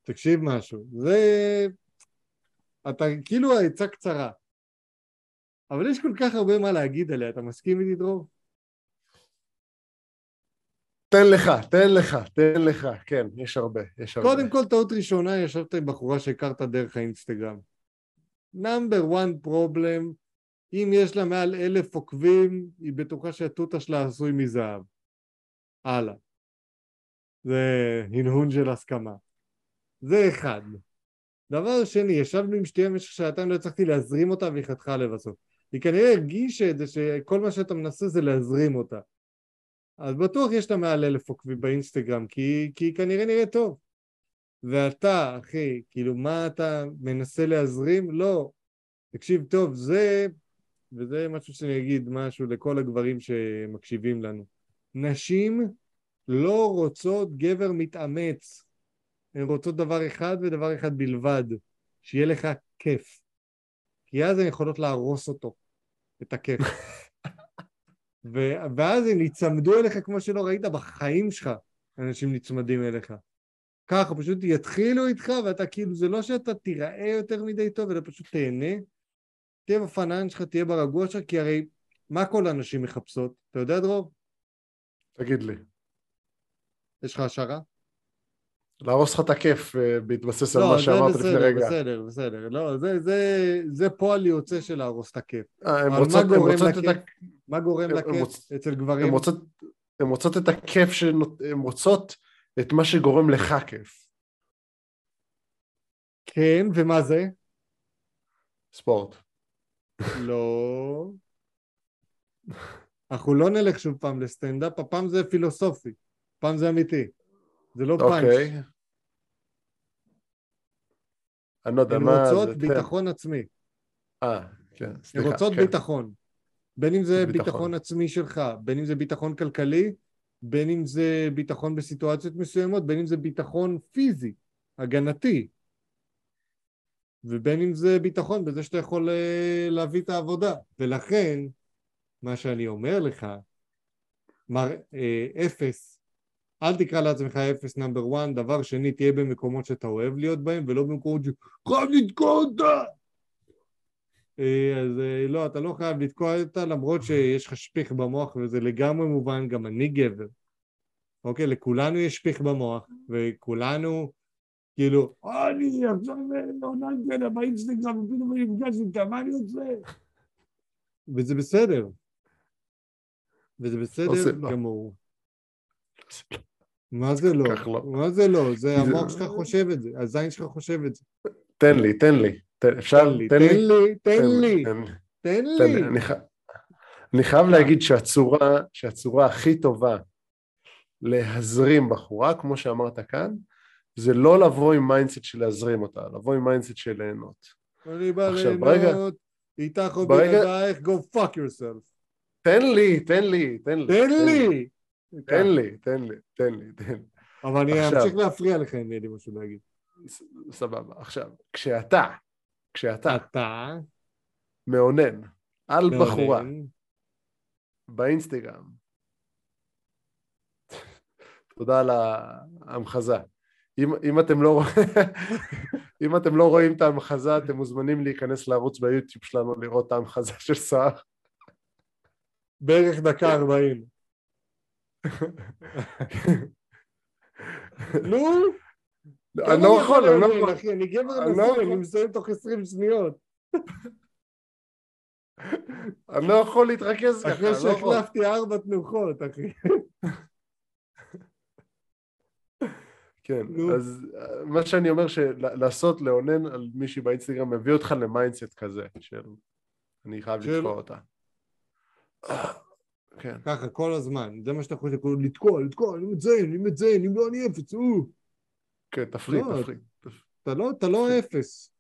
תקשיב משהו, זה... אתה כאילו העצה קצרה, אבל יש כל כך הרבה מה להגיד עליה, אתה מסכים איתי דרור? תן לך, תן לך, תן לך, כן, יש הרבה, יש הרבה. קודם כל, טעות ראשונה, ישבת עם בחורה שהכרת דרך האינסטגרם. נאמבר וואן פרובלם, אם יש לה מעל אלף עוקבים, היא בטוחה שהתותה שלה עשוי מזהב. הלאה. זה הנהון של הסכמה. זה אחד. דבר שני, ישבנו עם שתייה במשך שעתיים, לא הצלחתי להזרים אותה והיא חתכה לבסוף. היא כנראה הרגישה את זה שכל מה שאתה מנסה זה להזרים אותה. אז בטוח יש לה מעל אלף עוקבים באינסטגרם, כי, כי היא כנראה נראית טוב. ואתה, אחי, כאילו, מה אתה מנסה להזרים? לא. תקשיב טוב, זה, וזה משהו שאני אגיד, משהו לכל הגברים שמקשיבים לנו. נשים לא רוצות גבר מתאמץ. הן רוצות דבר אחד ודבר אחד בלבד, שיהיה לך כיף. כי אז הן יכולות להרוס אותו, את הכיף. ו- ואז הם יצמדו אליך כמו שלא ראית בחיים שלך, אנשים נצמדים אליך. ככה, פשוט יתחילו איתך ואתה כאילו, זה לא שאתה תיראה יותר מדי טוב, אלא פשוט תהנה. תהיה בפנן שלך, תהיה ברגוע שלך, כי הרי מה כל הנשים מחפשות? אתה יודע, דרור? תגיד לי. יש לך השערה? להרוס לך את הכיף אה, בהתבסס על לא, מה שאמרת לפני רגע. לא, זה בסדר, בסדר. לא, זה, זה, זה פועל יוצא של להרוס את הכיף. אה, הם רוצות, מה גורם לכיף, את. מה גורם לכיף. אצל גברים? הן רוצות, הן רוצות את הכיף, הן רוצות את מה שגורם לך כיף. כן, ומה זה? ספורט. לא. אנחנו לא נלך שוב פעם לסטנדאפ, הפעם זה פילוסופי, פעם זה אמיתי. זה לא פאנץ'. אני לא יודע מה... הן רוצות ביטחון עצמי. אה, כן, סליחה. הן רוצות כן. ביטחון. בין אם זה ביטחון. ביטחון עצמי שלך, בין אם זה ביטחון כלכלי, בין אם זה ביטחון בסיטואציות מסוימות, בין אם זה ביטחון פיזי, הגנתי, ובין אם זה ביטחון בזה שאתה יכול אה, להביא את העבודה. ולכן, מה שאני אומר לך, מר אה, אפס, אל תקרא לעצמך אפס נאמבר 1, דבר שני, תהיה במקומות שאתה אוהב להיות בהם, ולא במקומות שחייב לתקוע אותה! אה, אז אה, לא, אתה לא חייב לתקוע אותה, למרות שיש לך שפיך במוח, וזה לגמרי מובן, גם אני גבר. אוקיי, לכולנו יש שפיך במוח, וכולנו, כאילו, אני עכשיו עונה כאלה באינסטגרם, ופתאום אני נפגש איתה, מה אני עושה? וזה בסדר. וזה בסדר גמור. מה זה לא? לא? מה זה לא? זה המוח שלך חושב את זה, הזין שלך חושב את זה. תן לי, תן לי. אפשר? תן לי, תן לי, תן לי. אני חייב להגיד שהצורה הכי טובה להזרים בחורה, כמו שאמרת כאן, זה לא לבוא עם mindset של להזרים אותה, לבוא עם מיינדסט של ליהנות. אני בא ליהנות, איתך או בלעדייך, go fuck yourself. תן לי, תן לי, תן לי. תן לי! תן לי, תן לי, תן לי, תן לי. אבל אני אמשיך להפריע לך אם יהיה לי משהו להגיד. סבבה. עכשיו, כשאתה, כשאתה, אתה מאונן על בחורה באינסטגרם, תודה על ההמחזה. אם, אם, אתם לא, אם אתם לא רואים את ההמחזה, אתם מוזמנים להיכנס לערוץ ביוטיוב שלנו לראות את ההמחזה של סער. בערך דקה ארבעים. נו? אני לא יכול, אני לא יכול. אני גבר נשוי, אני מסיים תוך עשרים שניות. אני לא יכול להתרכז ככה, אחרי לא שהחלפתי ארבע תנוחות, אחי. כן, אז אה, מה שאני אומר שלעשות, לאונן על מישהי באינסטגרם מביא אותך ל mindset כזה, של אני חייב לתקוע אותה. כן. ככה כל הזמן, זה מה שאתה חושב, לתקוע, לתקוע, אני מציין, אני מציין, אם לא אני אפס, או. כן, תפריד, לא, תפריד. אתה לא, אתה לא אפס.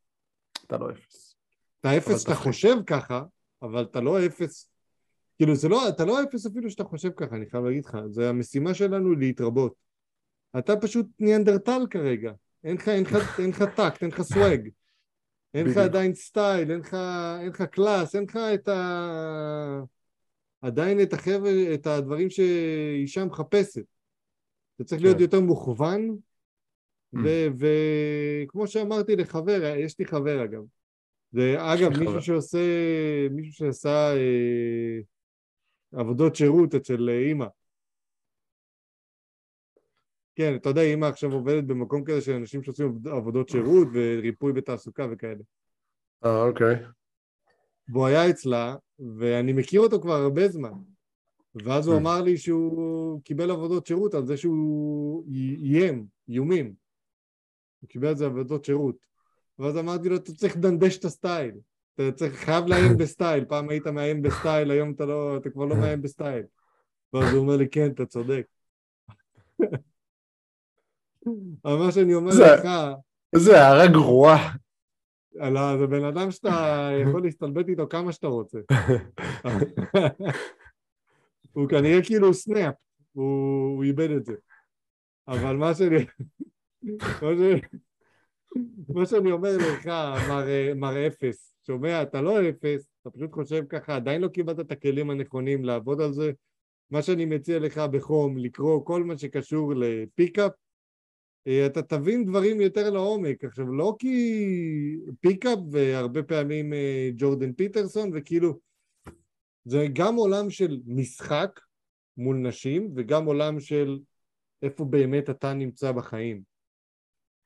אתה לא אפס. אתה אפס שאתה חושב ככה, אבל אתה לא אפס. כאילו זה לא, אתה לא אפס אפילו שאתה חושב ככה, אני חייב להגיד לך, זה המשימה שלנו להתרבות. אתה פשוט ניאנדרטל כרגע, אין לך, אין לך, אין לך טקט, אין לך swag. אין לך עדיין סטייל, אין לך, אין לך class, אין לך את ה... עדיין את החבר'ה, את הדברים שאישה מחפשת. אתה צריך להיות כן. יותר מוכוון, mm. וכמו שאמרתי לחבר, יש לי חבר אגב, ואגב מישהו שעושה, מישהו שעשה אה, עבודות שירות אצל אימא. כן, אתה יודע, אימא עכשיו עובדת במקום כזה של אנשים שעושים עבודות שירות וריפוי בתעסוקה וכאלה. אה, אוקיי. והוא היה אצלה, ואני מכיר אותו כבר הרבה זמן. ואז הוא mm. אמר לי שהוא קיבל עבודות שירות על זה שהוא איים, איומים. הוא קיבל על זה עבודות שירות. ואז אמרתי לו, אתה צריך לדנדש את הסטייל. אתה צריך, חייב לאיים בסטייל. פעם היית מאיים בסטייל, היום אתה לא, אתה כבר לא מאיים בסטייל. ואז הוא אומר לי, כן, אתה צודק. אבל מה שאני אומר זה, לך... איזה הערה גרועה. אלא זה בן אדם שאתה יכול להסתלבט איתו כמה שאתה רוצה. הוא כנראה כאילו snap, הוא, הוא איבד את זה. אבל מה שאני... מה, ש... מה שאני אומר לך, מר, מר אפס, שומע, אתה לא אפס, אתה פשוט חושב ככה, עדיין לא קיבלת את הכלים הנכונים לעבוד על זה. מה שאני מציע לך בחום, לקרוא כל מה שקשור ל pickup, אתה תבין דברים יותר לעומק. עכשיו, לא כי pickup והרבה פעמים אה, ג'ורדן פיטרסון, וכאילו, זה גם עולם של משחק מול נשים, וגם עולם של איפה באמת אתה נמצא בחיים.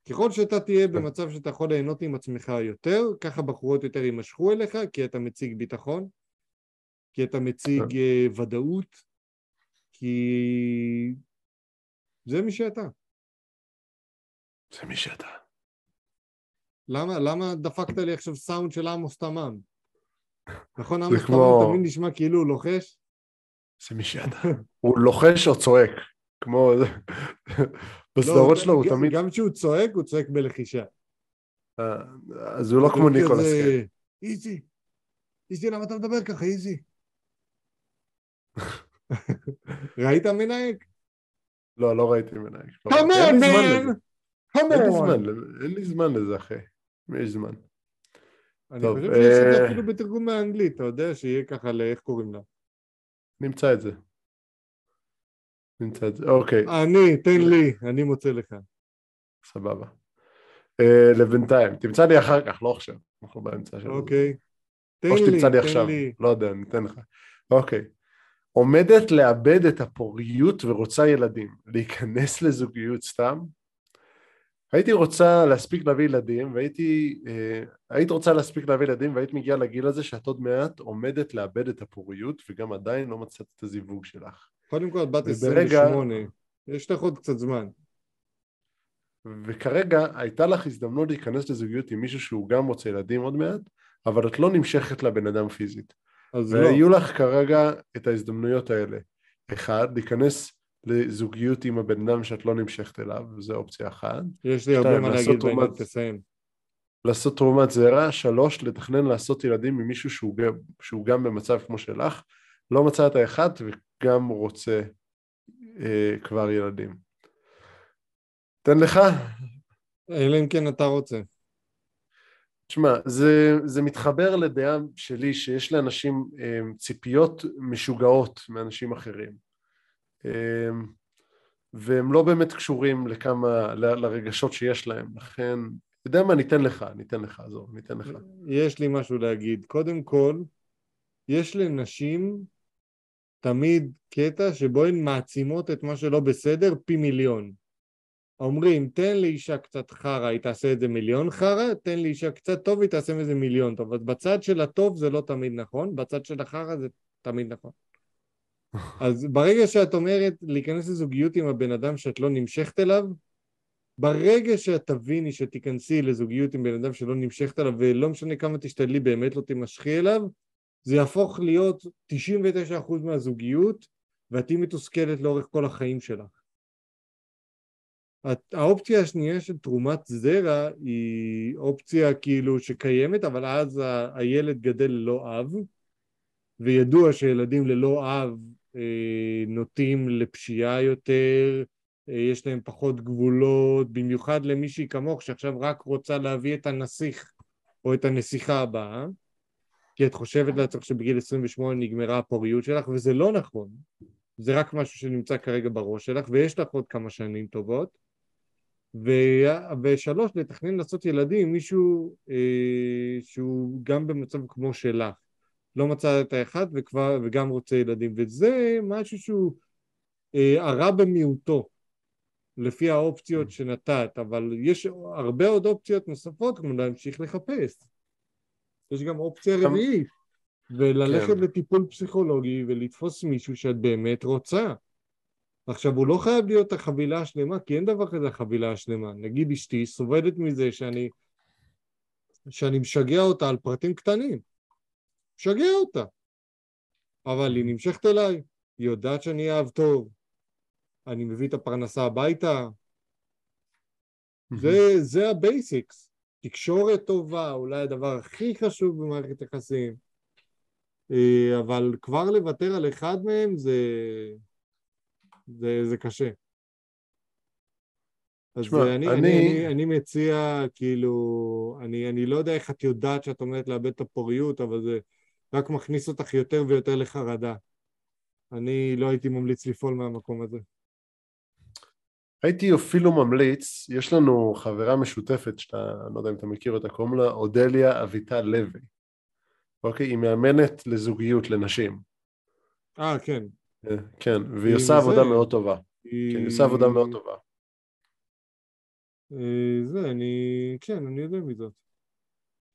ככל שאתה תהיה במצב שאתה יכול ליהנות עם עצמך יותר, ככה בחורות יותר יימשכו אליך, כי אתה מציג ביטחון, כי אתה מציג uh, ודאות, כי זה מי שאתה. זה מי שאתה. למה, למה דפקת לי עכשיו סאונד של עמוס תמם? נכון, עמוס תמם כמו... תמיד נשמע כאילו הוא לוחש? זה מי שאתה. הוא לוחש או צועק, כמו... בסדרות לא, שלו הוא תמיד... גם כשהוא צועק, הוא צועק בלחישה. אה, אז הוא לא כמו ניקולס קייג'. איזי, איזי, למה אתה מדבר ככה, איזי? ראית מנהג? לא, לא ראיתי מנהג. כמון, מן! אין לי זמן לזה, אחי. יש זמן. אני חושב שיש את זה אה, אפילו בתרגום מהאנגלית, אתה יודע, שיהיה ככה לאיך קוראים לה. נמצא את זה. נמצא את זה, אוקיי. אני, תן לי, אני מוצא לך. סבבה. אה, לבינתיים, תמצא לי אחר כך, לא עכשיו, אנחנו באמצע של אוקיי. תן לי, או שתמצא לי עכשיו, לא יודע, אני אתן לך. אוקיי. עומדת לאבד את הפוריות ורוצה ילדים, להיכנס לזוגיות סתם? הייתי רוצה להספיק להביא ילדים והייתי אה, היית רוצה להספיק להביא ילדים והיית מגיעה לגיל הזה שאת עוד מעט עומדת לאבד את הפוריות וגם עדיין לא מצאת את הזיווג שלך. קודם כל בת 28, יש לך עוד קצת זמן. וכרגע הייתה לך הזדמנות להיכנס לזוגיות עם מישהו שהוא גם רוצה ילדים עוד מעט, אבל את לא נמשכת לבן אדם פיזית. אז לא. והיו לא. לך כרגע את ההזדמנויות האלה. אחד, להיכנס לזוגיות עם הבן אדם שאת לא נמשכת אליו, זו אופציה אחת. יש לי הרבה מה להגיד בעניין, תסיים. לעשות תרומת זרע, שלוש, לתכנן לעשות ילדים עם מישהו שהוא שהוא גם במצב כמו שלך, לא מצא את האחד וגם רוצה אה, כבר ילדים. תן לך. אלא אם כן אתה רוצה. תשמע, זה, זה מתחבר לדעה שלי שיש לאנשים אה, ציפיות משוגעות מאנשים אחרים. אמ, והם לא באמת קשורים לכמה, לרגשות שיש להם, לכן, אתה יודע מה, ניתן לך, ניתן לך, עזוב, ניתן לך. יש לי משהו להגיד. קודם כל, יש לנשים תמיד קטע שבו הן מעצימות את מה שלא בסדר פי מיליון. אומרים, תן לאישה קצת חרא, היא תעשה את זה מיליון חרא, תן לאישה קצת טוב, היא תעשה מזה מיליון טוב. אז בצד של הטוב זה לא תמיד נכון, בצד של החרא זה תמיד נכון. אז ברגע שאת אומרת להיכנס לזוגיות עם הבן אדם שאת לא נמשכת אליו, ברגע שאת תביני שתיכנסי לזוגיות עם בן אדם שלא נמשכת אליו, ולא משנה כמה תשתדלי, באמת לא תימשכי אליו, זה יהפוך להיות 99% מהזוגיות, ואת תהיי מתוסכלת לאורך כל החיים שלך. האופציה השנייה של תרומת זרע היא אופציה כאילו שקיימת, אבל אז הילד גדל ללא אב, וידוע שילדים ללא אב אה, נוטים לפשיעה יותר, אה, יש להם פחות גבולות, במיוחד למישהי כמוך שעכשיו רק רוצה להביא את הנסיך או את הנסיכה הבאה, כי את חושבת לעצמך שבגיל 28 נגמרה הפוריות שלך, וזה לא נכון, זה רק משהו שנמצא כרגע בראש שלך, ויש לך עוד כמה שנים טובות. ו... ושלוש, לתכנן לעשות ילדים עם מישהו אה, שהוא גם במצב כמו שלך. לא מצא את האחד וכבר, וגם רוצה ילדים, וזה משהו שהוא אה, הרע במיעוטו, לפי האופציות שנתת, אבל יש הרבה עוד אופציות נוספות כמו להמשיך לחפש. יש גם אופציה רביעית, וללכת כן. לטיפול פסיכולוגי ולתפוס מישהו שאת באמת רוצה. עכשיו, הוא לא חייב להיות החבילה השלמה, כי אין דבר כזה החבילה השלמה. נגיד אשתי סובלת מזה שאני, שאני משגע אותה על פרטים קטנים. משגע אותה. אבל היא נמשכת אליי, היא יודעת שאני מאהב טוב, אני מביא את הפרנסה הביתה. זה, זה ה basics. תקשורת טובה, אולי הדבר הכי חשוב במערכת יחסים. אה, אבל כבר לוותר על אחד מהם זה, זה, זה קשה. אז שמה, אני, אני... אני, אני, אני מציע, כאילו, אני, אני לא יודע איך את יודעת שאת עומדת לאבד את הפוריות, אבל זה רק מכניס אותך יותר ויותר לחרדה. אני לא הייתי ממליץ לפעול מהמקום הזה. הייתי אפילו ממליץ, יש לנו חברה משותפת שאתה, אני לא יודע אם אתה מכיר אותה, קוראים לה אודליה אביטל לוי. אוקיי? היא מאמנת לזוגיות לנשים. אה, כן. אה, כן, והיא עושה עבודה מאוד טובה. היא... כן, היא עושה עבודה מאוד טובה. אה, זה, אני... כן, אני יודע מי זאת.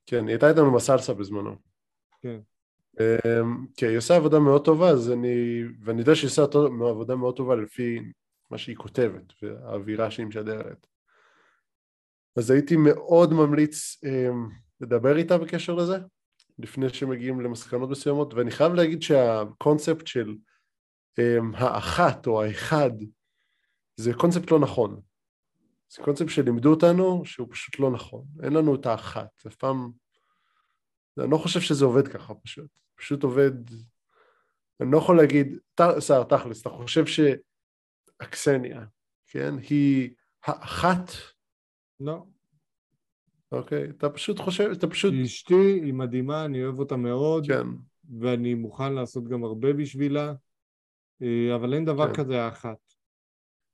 כן, היא הייתה איתנו בסלסה בזמנו. כן. כן, היא עושה עבודה מאוד טובה, אז אני... ואני יודע שהיא עושה עבודה מאוד טובה לפי מה שהיא כותבת והאווירה שהיא משדרת. אז הייתי מאוד ממליץ לדבר איתה בקשר לזה, לפני שמגיעים למסקנות מסוימות, ואני חייב להגיד שהקונספט של אמ, האחת או האחד זה קונספט לא נכון. זה קונספט שלימדו אותנו שהוא פשוט לא נכון. אין לנו את האחת. אף פעם... אני לא חושב שזה עובד ככה פשוט. פשוט עובד... אני לא יכול להגיד, שר תכלס, אתה חושב שאקסניה, כן, היא האחת? לא. אוקיי, אתה פשוט חושב, אתה פשוט... אשתי היא מדהימה, אני אוהב אותה מאוד. כן. ואני מוכן לעשות גם הרבה בשבילה. אה, אבל אין דבר כן. כזה האחת.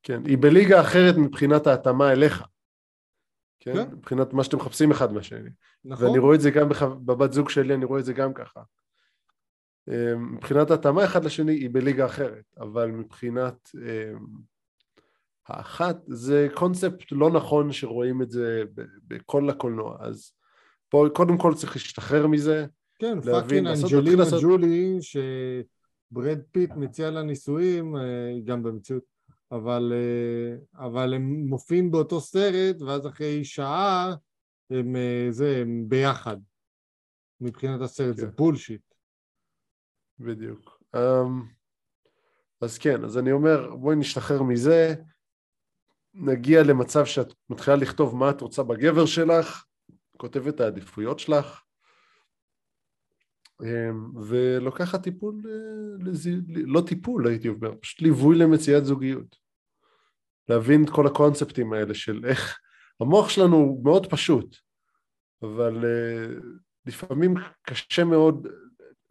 כן, היא בליגה אחרת מבחינת ההתאמה אליך. כן? כן? מבחינת מה שאתם מחפשים אחד מהשני. נכון. ואני רואה את זה גם בח... בבת זוג שלי, אני רואה את זה גם ככה. אה, מבחינת התאמה אחד לשני היא בליגה אחרת, אבל מבחינת um, האחת זה קונספט לא נכון שרואים את זה בכל הקולנוע, אז פה קודם כל צריך להשתחרר מזה. כן, fucking אנג'לינה ג'ולי, ש... ברד פיט מציע לה נישואים, אה, גם במציאות, אבל, אה, אבל הם מופיעים באותו סרט, ואז אחרי שעה הם, אה, זה, הם ביחד. מבחינת הסרט כן. זה bullshit. בדיוק. Um, אז כן, אז אני אומר, בואי נשתחרר מזה, נגיע למצב שאת מתחילה לכתוב מה את רוצה בגבר שלך, כותבת את העדיפויות שלך, אמ, ולוקחת טיפול, אה, לא טיפול הייתי אומר, פשוט ליווי למציאת זוגיות. להבין את כל הקונספטים האלה של איך, המוח שלנו הוא מאוד פשוט, אבל אה, לפעמים קשה מאוד,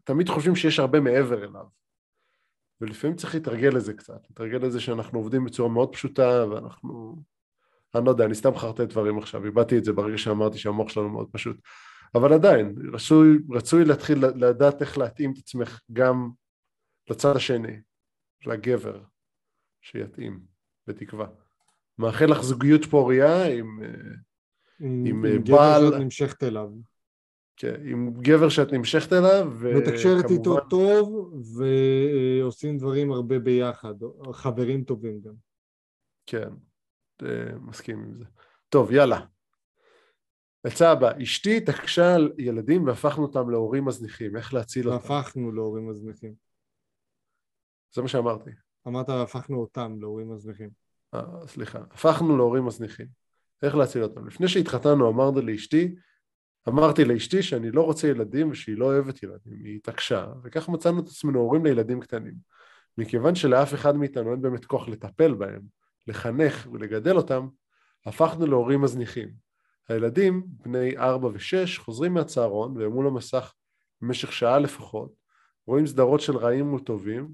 תמיד חושבים שיש הרבה מעבר אליו. ולפעמים צריך להתרגל לזה קצת, להתרגל לזה שאנחנו עובדים בצורה מאוד פשוטה ואנחנו... אני לא יודע, אני סתם חרטט דברים עכשיו, איבדתי את זה ברגע שאמרתי שהמוח שלנו מאוד פשוט. אבל עדיין, רצוי, רצוי להתחיל לדעת איך להתאים את עצמך גם לצד השני, לגבר, שיתאים, בתקווה. מאחל לך זוגיות פוריה עם, עם, עם, עם בעל... גבר שאת נמשכת אליו. כן, עם גבר שאת נמשכת אליו, מתקשרת וכמובן... איתו טוב, ועושים דברים הרבה ביחד, חברים טובים גם. כן, אה, מסכים עם זה. טוב, יאללה. עצה הבאה, אשתי התעקשה על ילדים והפכנו אותם להורים מזניחים, איך להציל אותם? הפכנו להורים מזניחים. זה מה שאמרתי. אמרת הפכנו אותם להורים מזניחים. אה, סליחה. הפכנו להורים מזניחים. איך להציל אותם? לפני שהתחתנו אמרתי לאשתי, אמרתי לאשתי שאני לא רוצה ילדים ושהיא לא אוהבת ילדים, היא התעקשה, וכך מצאנו את עצמנו הורים לילדים קטנים. מכיוון שלאף אחד מאיתנו אין באמת כוח לטפל בהם, לחנך ולגדל אותם, הפכנו להורים מזניחים. הילדים, בני ארבע ושש, חוזרים מהצהרון והם מול המסך במשך שעה לפחות, רואים סדרות של רעים וטובים,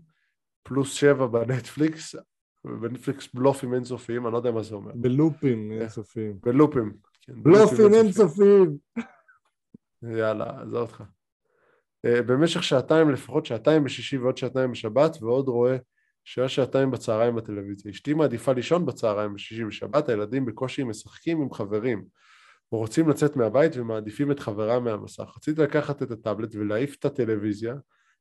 פלוס שבע בנטפליקס, בנטפליקס בלופים אינסופיים, אני לא יודע מה זה אומר. בלופים. אינסופיים. בלופים. כן, בלופים אינסופיים. יאללה, עזוב אותך. אה, במשך שעתיים לפחות, שעתיים בשישי ועוד שעתיים בשבת, ועוד רואה שעה שעתיים בצהריים בטלוויזיה. אשתי מעדיפה לישון בצהריים בשישי ושבת, הילדים בקושי משחקים עם חברים. או רוצים לצאת מהבית ומעדיפים את חברם מהמסך. רציתי לקחת את הטאבלט ולהעיף את הטלוויזיה,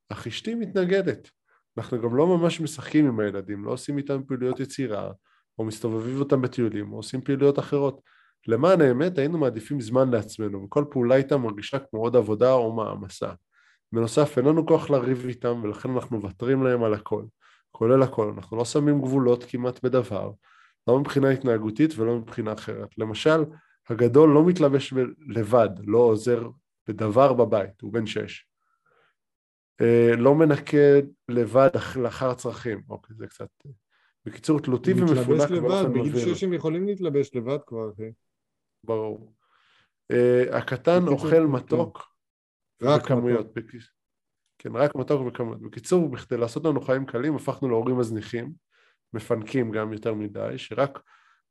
אך אשתי מתנגדת. אנחנו גם לא ממש משחקים עם הילדים, לא עושים איתם פעילויות יצירה, או מסתובבים אותם בטיולים, או עושים פעילויות אחרות. למען האמת היינו מעדיפים זמן לעצמנו, וכל פעולה איתם מרגישה כמו עוד עבודה או מעמסה. בנוסף אין לנו כוח לריב איתם ולכן אנחנו מוותרים להם על הכל, כולל הכל, אנחנו לא שמים גבולות כמעט בדבר, לא מבחינה התנהגותית ולא מבחינה אחרת. למשל, הגדול לא מתלבש לבד, לא עוזר בדבר בבית, הוא בן שש. אה, לא מנקה לבד לאחר צרכים, אוקיי, זה קצת... בקיצור, תלותי ומפונק באופן מבהיר. מתלבש לבד, בגיל שש הם יכולים להתלבש לבד כבר, אחי. ברור. Uh, הקטן אוכל מתוק רק בכמויות. מתוק. כן, רק מתוק בכמויות. בקיצור, בכדי לעשות לנו חיים קלים, הפכנו להורים מזניחים, מפנקים גם יותר מדי, שרק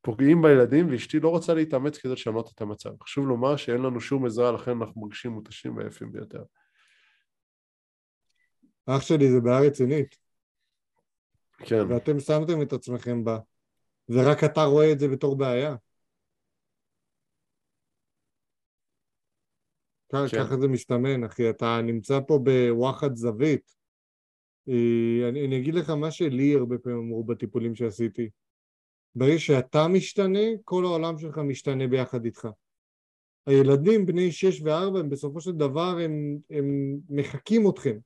פוגעים בילדים ואשתי לא רוצה להתאמץ כדי לשנות את המצב. חשוב לומר שאין לנו שום עזרה, לכן אנחנו מרגישים מותשים ויפים ביותר. אח שלי, זה בעיה רצינית. כן. ואתם שמתם את עצמכם בה, ורק אתה רואה את זה בתור בעיה. כן. ככה זה מסתמן, אחי, אתה נמצא פה בוואחד זווית. אה, אני, אני אגיד לך מה שלי הרבה פעמים אמרו בטיפולים שעשיתי. ברגע שאתה משתנה, כל העולם שלך משתנה ביחד איתך. הילדים בני שש וארבע הם בסופו של דבר הם, הם מחקים אתכם.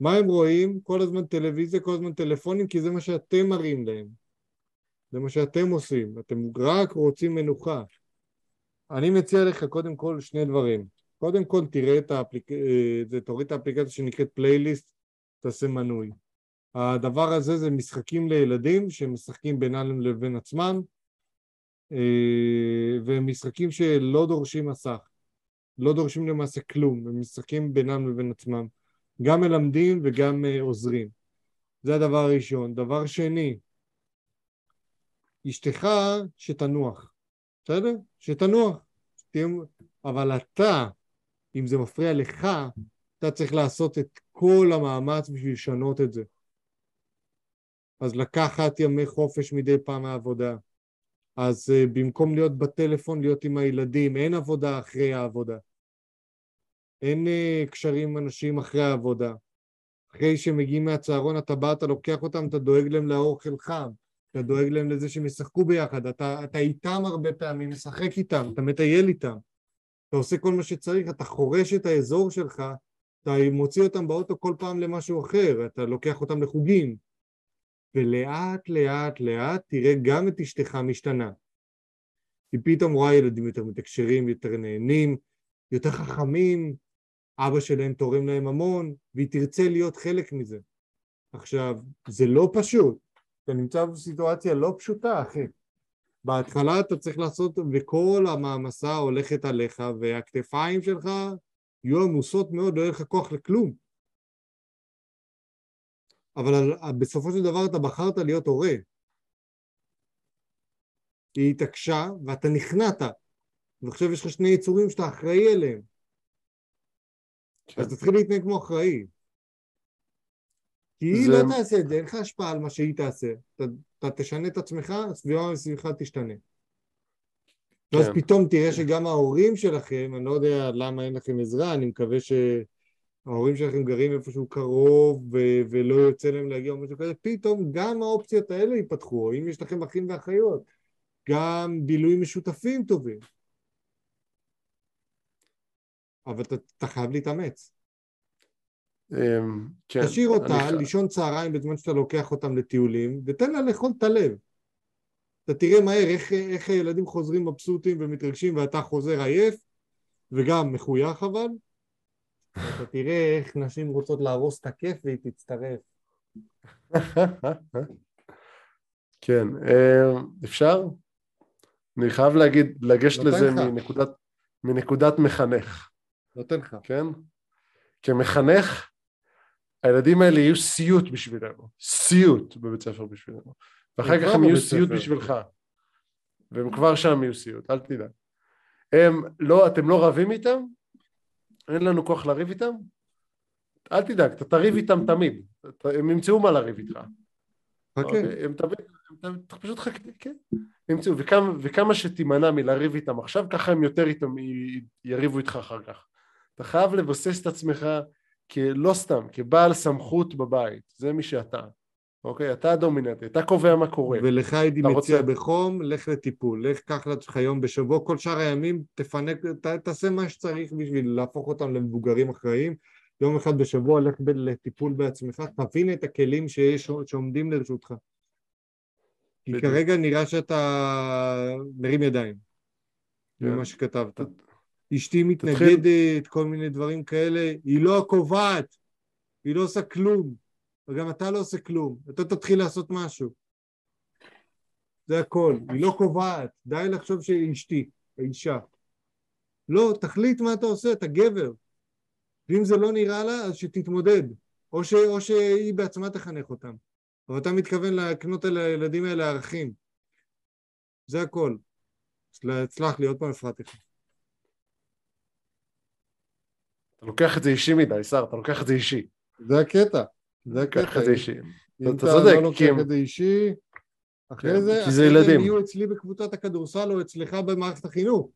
מה הם רואים? כל הזמן טלוויזיה, כל הזמן טלפונים, כי זה מה שאתם מראים להם. זה מה שאתם עושים. אתם רק רוצים מנוחה. אני מציע לך קודם כל שני דברים. קודם כל תראה את האפליק... אה, תוריד את האפליקציה שנקראת פלייליסט, תעשה מנוי. הדבר הזה זה משחקים לילדים שמשחקים בינם לבין עצמם אה, והם משחקים שלא דורשים מסך, לא דורשים למעשה כלום, הם משחקים בינם לבין עצמם, גם מלמדים וגם אה, עוזרים. זה הדבר הראשון. דבר שני, אשתך שתנוח, בסדר? שתנוח. אבל אתה, אם זה מפריע לך, אתה צריך לעשות את כל המאמץ בשביל לשנות את זה. אז לקחת ימי חופש מדי פעם מהעבודה. אז uh, במקום להיות בטלפון, להיות עם הילדים, אין עבודה אחרי העבודה. אין uh, קשרים עם אנשים אחרי העבודה. אחרי שמגיעים מהצהרון אתה בא, אתה לוקח אותם, אתה דואג להם לאוכל חם, אתה דואג להם לזה שהם ישחקו ביחד, אתה, אתה איתם הרבה פעמים, משחק איתם, אתה מטייל איתם, אתה עושה כל מה שצריך, אתה חורש את האזור שלך, אתה מוציא אותם באוטו כל פעם למשהו אחר, אתה לוקח אותם לחוגים, ולאט לאט לאט תראה גם את אשתך משתנה. היא פתאום רואה ילדים יותר מתקשרים, יותר נהנים, יותר חכמים, אבא שלהם תורם להם המון, והיא תרצה להיות חלק מזה. עכשיו, זה לא פשוט, אתה נמצא בסיטואציה לא פשוטה, אחי. בהתחלה אתה צריך לעשות, וכל המעמסה הולכת עליך, והכתפיים שלך יהיו עמוסות מאוד, לא יהיה לך כוח לכלום. אבל בסופו של דבר אתה בחרת להיות הורה. היא התעקשה ואתה נכנעת, ועכשיו יש לך שני יצורים שאתה אחראי אליהם. כן. אז תתחיל להתנהג כמו אחראי. כי היא זה... לא תעשה את זה, אין לך השפעה על מה שהיא תעשה. אתה, אתה תשנה את עצמך, הסביבה מסביבך תשתנה. כן. ואז פתאום תראה שגם ההורים שלכם, אני לא יודע למה אין לכם עזרה, אני מקווה שההורים שלכם גרים איפשהו קרוב ו- ולא יוצא להם להגיע או משהו כזה, פתאום גם האופציות האלה ייפתחו, אם יש לכם אחים ואחיות, גם בילויים משותפים טובים. אבל אתה, אתה חייב להתאמץ. אמ, כן. תשאיר אותה אני... לישון צהריים בזמן שאתה לוקח אותם לטיולים, ותן לה לאכול את הלב. אתה תראה מהר איך, איך הילדים חוזרים מבסוטים ומתרגשים ואתה חוזר עייף, וגם מחוייך אבל. אתה תראה איך נשים רוצות להרוס את הכיף והיא תצטרף. כן, אמ, אפשר? אני חייב להגיד, לגשת לזה מנקודת, מנקודת מחנך. נותן לך. כן? כמחנך, הילדים האלה יהיו סיוט בשבילנו, סיוט בבית ספר בשבילנו, ואחר כך הם יהיו סיוט בשבילך, והם כבר שם יהיו סיוט, אל תדאג. הם לא, אתם לא רבים איתם? אין לנו כוח לריב איתם? אל תדאג, אתה תריב איתם תמיד, הם ימצאו מה לריב איתך. חכה. אוקיי? הם תמיד, אתה פשוט חכה, כן. ימצאו, וכמה, וכמה שתימנע מלריב איתם עכשיו, ככה הם יותר איתם יריבו איתך אחר כך. אתה חייב לבסס את עצמך כלא סתם, כבעל סמכות בבית, זה מי שאתה. אוקיי? אתה הדומיננטי, אתה קובע מה קורה. ולך הייתי מציע רוצה... בחום, לך לטיפול, לך קח לעצמך יום בשבוע, כל שאר הימים תפנק, ת, תעשה מה שצריך בשביל להפוך אותם למבוגרים אחראיים. יום אחד בשבוע לך לטיפול בעצמך, תבין את הכלים שיש, שעומדים לרשותך. כי בדיוק. כרגע נראה שאתה מרים ידיים, yeah. כן. ממה שכתבת. אשתי מתנגדת, כל מיני דברים כאלה, היא לא הקובעת, היא לא עושה כלום, וגם אתה לא עושה כלום, אתה תתחיל לעשות משהו. זה הכל, היא לא קובעת, די לחשוב שהיא אשתי, האישה. לא, תחליט מה אתה עושה, אתה גבר. ואם זה לא נראה לה, אז שתתמודד, או, ש, או שהיא בעצמה תחנך אותם. אבל אתה מתכוון להקנות לילדים האלה ערכים. זה הכל. סלח לי, עוד פעם הפרעתי לך. אתה לוקח את זה אישי מדי, שר, אתה לוקח את זה אישי. זה הקטע, זה הקטע. לוקח את זה אישי. אם אתה לא לוקח את זה אישי, אחרי כן, זה, אחרי זה הם יהיו אצלי בקבוצת הכדורסל או אצלך במערכת החינוך.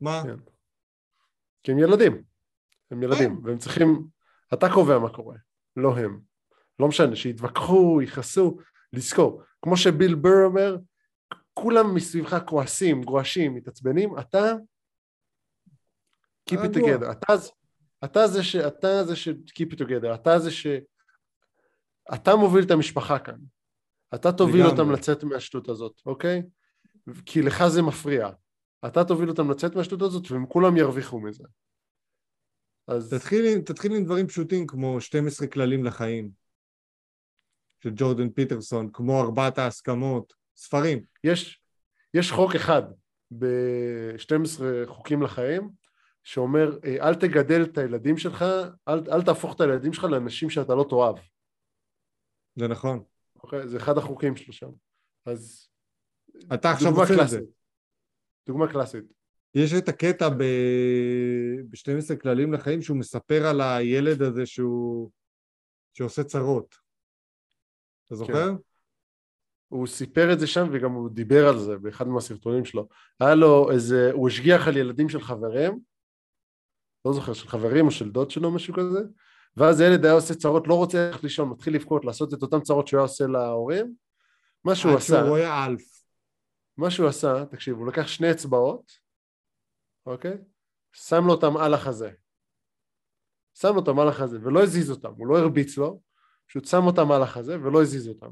מה? כן. כי הם ילדים. הם ילדים. והם צריכים... אתה קובע מה קורה, לא הם. לא משנה, שיתווכחו, יכעסו, לזכור. כמו שביל בר אומר, כולם מסביבך כועסים, גועשים, מתעצבנים, אתה keep it together. אתה, אתה זה ש... אתה זה ש... keep it together. אתה זה ש... אתה מוביל את המשפחה כאן. אתה תוביל אותם לצאת מהשטות הזאת, אוקיי? כי לך זה מפריע. אתה תוביל אותם לצאת מהשטות הזאת והם כולם ירוויחו מזה. אז... תתחיל, תתחיל עם דברים פשוטים כמו 12 כללים לחיים של ג'ורדן פיטרסון, כמו ארבעת ההסכמות, ספרים. יש, יש חוק אחד ב-12 חוקים לחיים שאומר אה, אל תגדל את הילדים שלך, אל, אל תהפוך את הילדים שלך לאנשים שאתה לא תאהב. זה נכון. אוקיי? זה אחד החוקים שלו שם. אז... אתה עכשיו עושה את זה. דוגמה קלאסית. יש את הקטע ב-12 כללים לחיים שהוא מספר על הילד הזה שהוא... שעושה צרות. אתה זוכר? כן. הוא סיפר את זה שם וגם הוא דיבר על זה באחד מהסרטונים שלו. היה לו איזה, הוא השגיח על ילדים של חברים לא זוכר, של חברים או של דוד שלו, משהו כזה, ואז הילד היה עושה צרות, לא רוצה ללכת לישון, מתחיל לבכות, לעשות את אותן צרות שהוא היה עושה להורים, מה שהוא עשה... עד שהוא רואה אלף. מה שהוא עשה, תקשיב, הוא לקח שני אצבעות, אוקיי? שם לו אותם על החזה. שם אותם על החזה, ולא הזיז אותם, הוא לא הרביץ לו, פשוט שם אותם על החזה ולא הזיז אותם,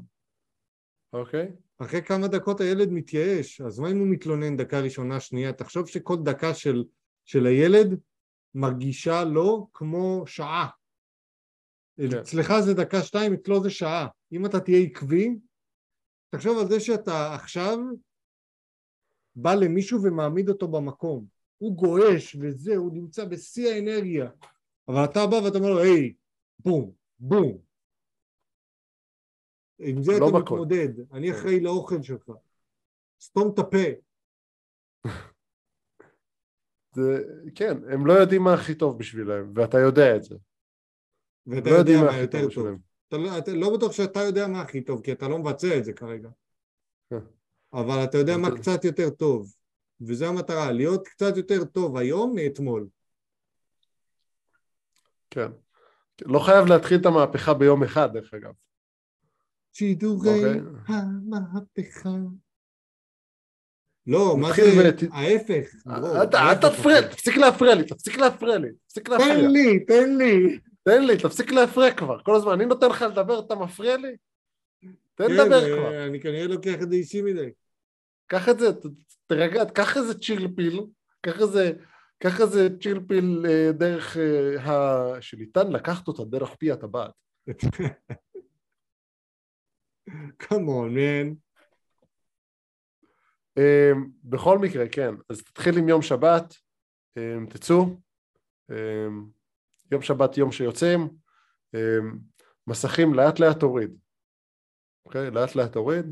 אוקיי? אחרי כמה דקות הילד מתייאש, אז מה אם הוא מתלונן דקה ראשונה, שנייה? תחשוב שכל דקה של, של הילד מרגישה לו כמו שעה. כן. אצלך זה דקה שתיים, אצלו זה שעה. אם אתה תהיה עקבי, תחשוב על זה שאתה עכשיו בא למישהו ומעמיד אותו במקום. הוא גועש וזה, הוא נמצא בשיא האנרגיה. אבל אתה בא ואתה אומר לו, היי, בום, בום. עם זה לא אתה בכל. מתמודד. אני אחראי לאוכל שלך. סתום את הפה. זה, כן, הם לא יודעים מה הכי טוב בשבילם, ואתה יודע את זה. ואתה לא יודע מה יותר טוב. בשבילם. אתה לא, אתה לא בטוח שאתה יודע מה הכי טוב, כי אתה לא מבצע את זה כרגע. כן. אבל אתה יודע מה קצת יותר טוב. וזו המטרה, להיות קצת יותר טוב היום מאתמול. כן. לא חייב להתחיל את המהפכה ביום אחד, דרך אגב. שידורי אוקיי. המהפכה. לא, מה זה? ההפך. אל ההפך תפריע. תפסיק להפריע לי, תפסיק להפריע לי, תפסיק להפריע. תן לי, תן לי. תן לי, תפסיק להפריע כבר. כל הזמן, אני נותן לך לדבר, אתה מפריע לי? תן כן, לדבר אה, כבר. אני כנראה לוקח את זה אישי מדי. קח את זה, תרגע, קח איזה צ'ילפיל, קח איזה, קח איזה צ'ילפיל אה, דרך אה, ה... שניתן לקחת אותה דרך פי הטבעת. כמון, מן. בכל מקרה, כן, אז תתחיל עם יום שבת, אה, תצאו, אה, יום שבת יום שיוצאים, מסכים לאט לאט תוריד, אוקיי? לאט לאט תוריד,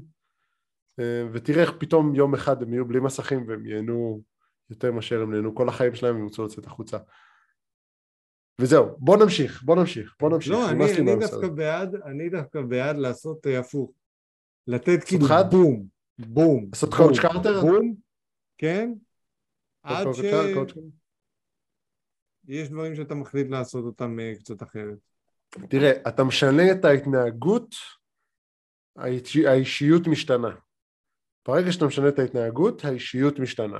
אה, ותראה איך פתאום יום אחד הם יהיו בלי מסכים והם ייהנו יותר מאשר הם נהנו כל החיים שלהם, הם ירצו לצאת החוצה. וזהו, בוא נמשיך, בוא נמשיך, בוא נמשיך. לא, אני, אני דווקא. בעד, אני דווקא בעד לעשות אה, הפוך. לתת כאילו? בום, בום. לעשות קאוץ' קארטר? בום, כן, עד קאוץ' קארטר. דברים שאתה מחליט לעשות אותם אה, קצת אחרת. תראה, אתה משנה את ההתנהגות, האיש- האישיות משתנה. ברגע שאתה משנה את ההתנהגות, האישיות משתנה.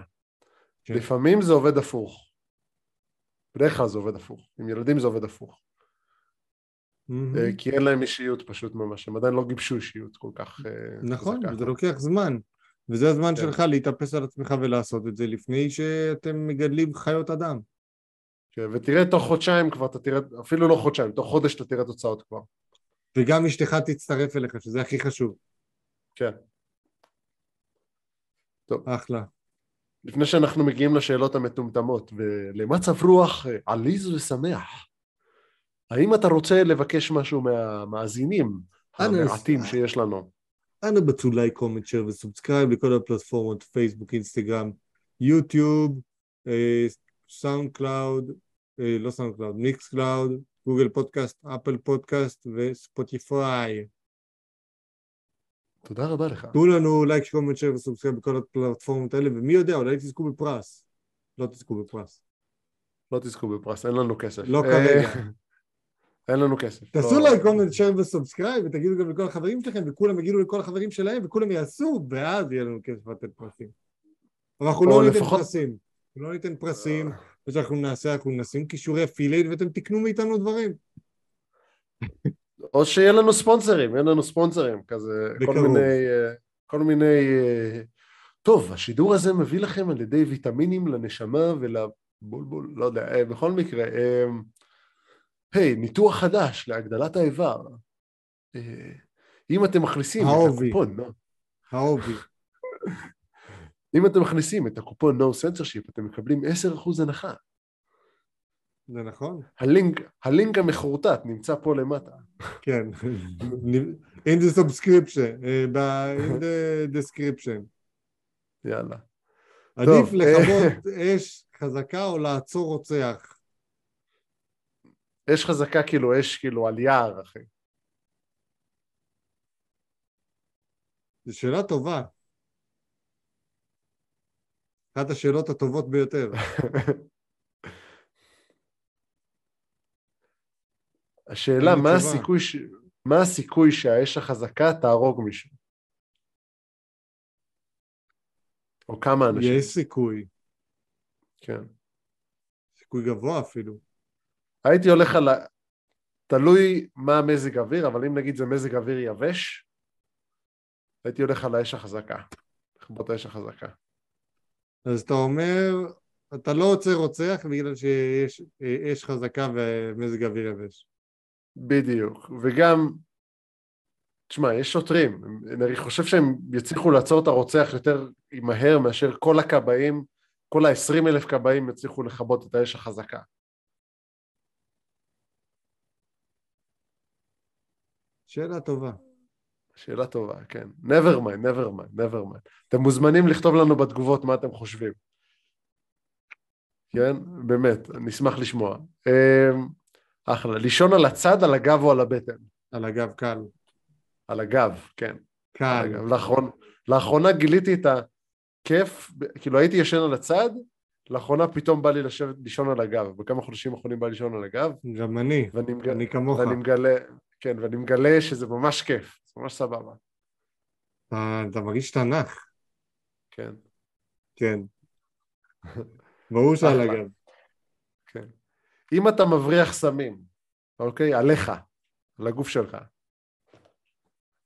כן. לפעמים זה עובד הפוך. בדרך כלל זה עובד הפוך. עם ילדים זה עובד הפוך. אה, כי אין להם אישיות פשוט ממש, הם עדיין לא גיבשו אישיות כל כך אה, נכון. וזה לוקח זמן. וזה הזמן כן. שלך להתאפס על עצמך ולעשות את זה לפני שאתם מגדלים חיות אדם. כן, ותראה תוך חודשיים כבר אתה תראה, אפילו לא חודשיים, תוך חודש אתה תראה תוצאות כבר. וגם אשתך תצטרף אליך, שזה הכי חשוב. כן. טוב, אחלה. לפני שאנחנו מגיעים לשאלות המטומטמות ולמצב רוח אה, עליז ושמח, האם אתה רוצה לבקש משהו מהמאזינים המעטים אה, שיש לנו? אנא בצעו like, comment, share ו subscribe לכל הפלטפורמות, פייסבוק, אינסטגרם, יוטיוב, אה, סאונד קלאוד, אה, לא סאונד קלאוד, מיקס קלאוד, גוגל פודקאסט, אפל פודקאסט וספוטיפיי. תודה רבה לך. תנו לנו like, comment, share ו subscribe בכל הפלטפורמות האלה, ומי יודע, אולי תזכו בפרס. לא תזכו בפרס. לא תזכו בפרס, אין לנו כסף. לא כרגע. אין לנו כסף. תעשו לא- like, comment, share ו subscribe, ותגידו גם לכל החברים שלכם, וכולם יגידו לכל החברים שלהם, וכולם יעשו, ואז יהיה לנו כסף לתת פרסים. אבל אנחנו או לא ניתן פרסים. לא ניתן פרסים, מה שאנחנו נעשה, אנחנו נשים קישורי affiliate, ואתם תקנו מאיתנו דברים. או שיהיה לנו ספונסרים, אין לנו ספונסרים, כזה, כל בקרוב. מיני, אה, כל מיני, אה, טוב, השידור הזה מביא לכם על ידי ויטמינים לנשמה ולבולבול, לא יודע, אה, בכל מקרה, היי, ניתוח חדש להגדלת האיבר. אה, אם אתם מכניסים את האובי. הקופון, ההובי. אם אתם מכניסים את הקופון No Censorship, אתם מקבלים 10% הנחה. זה נכון? הלינק, הלינק המחורטט נמצא פה למטה. כן. in the subscription, אה, in the description. יאללה. עדיף לכבות אש חזקה או לעצור רוצח. אש חזקה כאילו אש כאילו על יער, אחי. זו שאלה טובה. אחת השאלות הטובות ביותר. השאלה, מה. הסיכוי, ש... מה הסיכוי שהאש החזקה תהרוג מישהו? או כמה אנשים? יש סיכוי, כן. סיכוי גבוה אפילו. הייתי הולך על ה... תלוי מה המזג אוויר, אבל אם נגיד זה מזג אוויר יבש, הייתי הולך על האש החזקה. לכבות האש החזקה. אז אתה אומר, אתה לא עוצר רוצח בגלל שיש אש חזקה ומזג אוויר יבש. בדיוק. וגם, תשמע, יש שוטרים. אני חושב שהם יצליחו לעצור את הרוצח יותר מהר מאשר כל הכבאים, כל ה-20 אלף כבאים יצליחו לכבות את האש החזקה. שאלה טובה. שאלה טובה, כן. never mind, never mind, never mind. אתם מוזמנים לכתוב לנו בתגובות מה אתם חושבים. כן? באמת, נשמח לשמוע. אמ, אחלה. לישון על הצד, על הגב או על הבטן? על הגב קל. על הגב, כן. קל. לאחרונה, לאחרונה גיליתי את הכיף, כאילו הייתי ישן על הצד, לאחרונה פתאום בא לי לשבת, לישון על הגב. בכמה חודשים האחרונים בא לישון על הגב. גם אני, ואני מגלה, אני כמוך. ואני מגלה, כן, ואני מגלה שזה ממש כיף, זה ממש סבבה. אתה, אתה מרגיש נח. כן. כן. ברור שעל. הגב. כן. אם אתה מבריח סמים, אוקיי? עליך, על הגוף שלך,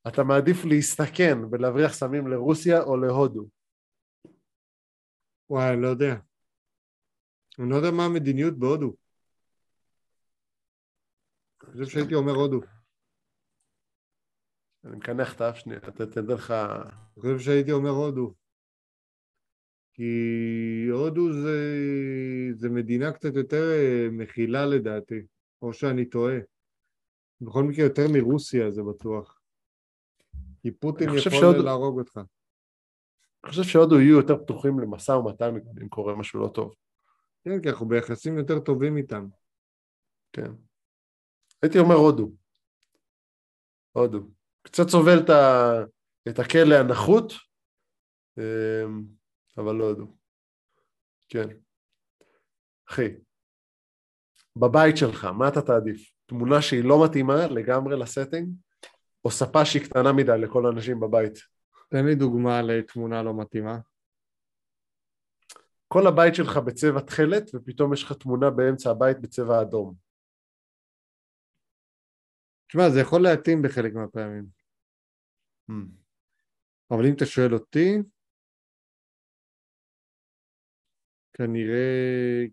אתה מעדיף להסתכן ולהבריח סמים לרוסיה או להודו? וואי, לא יודע. אני לא יודע מה המדיניות בהודו. אני חושב שהייתי אומר הודו. אני מקנח את האף שנייה, אתה תדע לך... אני חושב שהייתי אומר הודו. כי הודו זה, זה מדינה קצת יותר אה, מכילה לדעתי, או שאני טועה. בכל מקרה יותר מרוסיה זה בטוח. כי פוטין יכול שהודו- להרוג אותך. אני חושב שהודו יהיו יותר פתוחים למשא ומתן אם קורה משהו לא טוב. כן, כי אנחנו ביחסים יותר טובים איתם. כן. הייתי אומר הודו. הודו. קצת סובל את, ה... את הכלא הנחות, אמ, אבל לא הודו. כן. אחי, בבית שלך, מה אתה תעדיף? תמונה שהיא לא מתאימה לגמרי לסטינג, או ספה שהיא קטנה מדי לכל האנשים בבית? תן לי דוגמה לתמונה לא מתאימה. כל הבית שלך בצבע תכלת, ופתאום יש לך תמונה באמצע הבית בצבע אדום. תשמע, זה יכול להתאים בחלק מהפעמים. Hmm. אבל אם אתה שואל אותי, כנראה,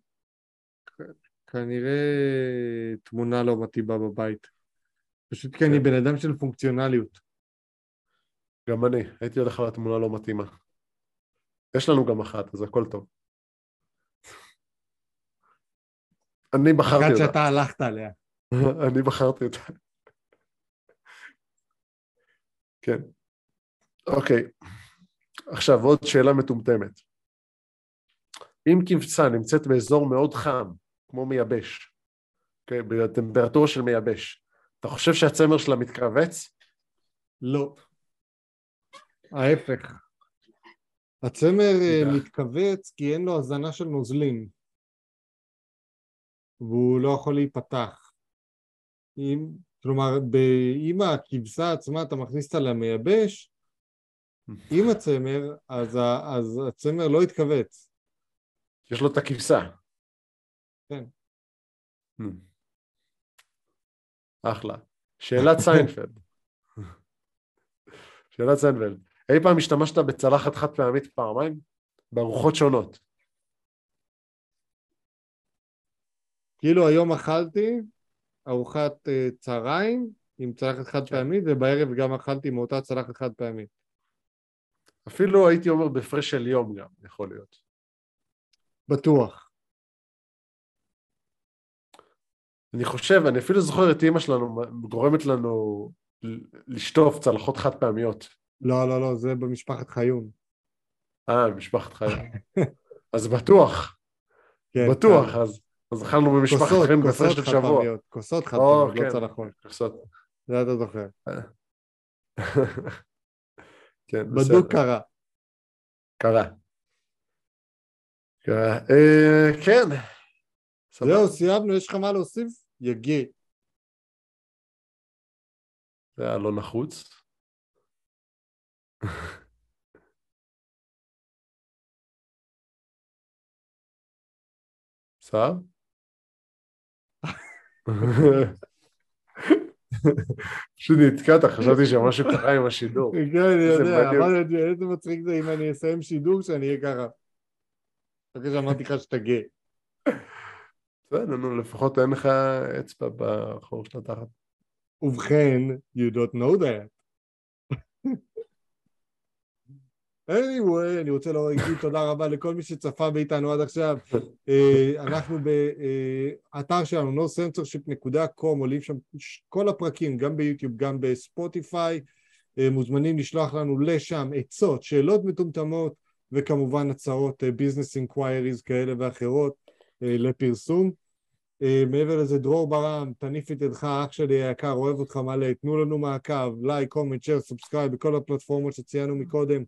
כנראה תמונה לא מתאימה בבית. פשוט כי אני כן. בן אדם של פונקציונליות. גם אני, הייתי הולך על התמונה לא מתאימה. יש לנו גם אחת, אז הכל טוב. אני בחרתי אותה. שאתה הלכת עליה. אני בחרתי אותה. כן. אוקיי. עכשיו עוד שאלה מטומטמת. אם כבשה נמצאת באזור מאוד חם, כמו מייבש, אוקיי, בטמפרטורה של מייבש, אתה חושב שהצמר שלה מתכווץ? לא. ההפך. הצמר אה. מתכווץ כי אין לו הזנה של נוזלים. והוא לא יכול להיפתח. אם, כלומר, ב- אם הכבשה עצמה אתה מכניס אותה למייבש, עם הצמר, אז, ה- אז הצמר לא יתכווץ. יש לו את הכבשה. כן. Hmm. אחלה. שאלת סיינפלד. שאלת סיינפלד. אי פעם השתמשת בצלחת חד פעמית פעמיים? בארוחות שונות. כאילו היום אכלתי ארוחת אה, צהריים עם צלחת חד כן. פעמית, ובערב גם אכלתי מאותה צלחת חד פעמית. אפילו הייתי אומר בהפרש של יום גם, יכול להיות. בטוח. אני חושב, אני אפילו זוכר את אימא שלנו גורמת לנו לשטוף צלחות חד פעמיות. לא, לא, לא, זה במשפחת חיון. אה, משפחת חיים. אז בטוח, כן, בטוח, כן. אז אז אכלנו במשפחת חיים בהפרש כוסות של חד שבוע. פעמיות. כוסות חד או, פעמיות, לא כן. צלחות. כוסות. זה אתה זוכר. כן, בדוק בסדר. קרה. קרה. קרה. אה, כן. זהו, סיימנו, יש לך מה להוסיף? יגיע. זה היה לא נחוץ. סער? פשוט נתקעת, חשבתי שמשהו קרה עם השידור. כן, אני יודע. אמרתי, איזה מצחיק זה אם אני אסיים שידור שאני אהיה ככה. אחרי שאמרתי לך שאתה גאה. בסדר, נו, לפחות אין לך אצבע בחור של התחת. ובכן, you don't know that. Anyway, אני רוצה להגיד תודה רבה לכל מי שצפה באיתנו עד עכשיו. אה, אנחנו באתר שלנו, nocensorship.com, עולים שם כל הפרקים, גם ביוטיוב, גם בספוטיפיי. מוזמנים לשלוח לנו לשם עצות, שאלות מטומטמות וכמובן הצעות business inquiries כאלה ואחרות לפרסום. מעבר לזה, דרור ברם, תניף את ידך, אח שלי היקר, אוהב אותך מלא, תנו לנו מעקב, like, comment, share, subscribe בכל הפלטפורמות שציינו מקודם,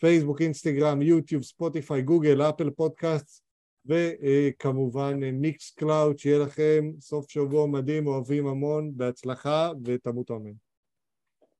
פייסבוק, אינסטגרם, יוטיוב, ספוטיפיי, גוגל, אפל פודקאסט, וכמובן מיקס קלאוד, שיהיה לכם סוף שבוע מדהים, אוהבים המון, בהצלחה ותמות אמן.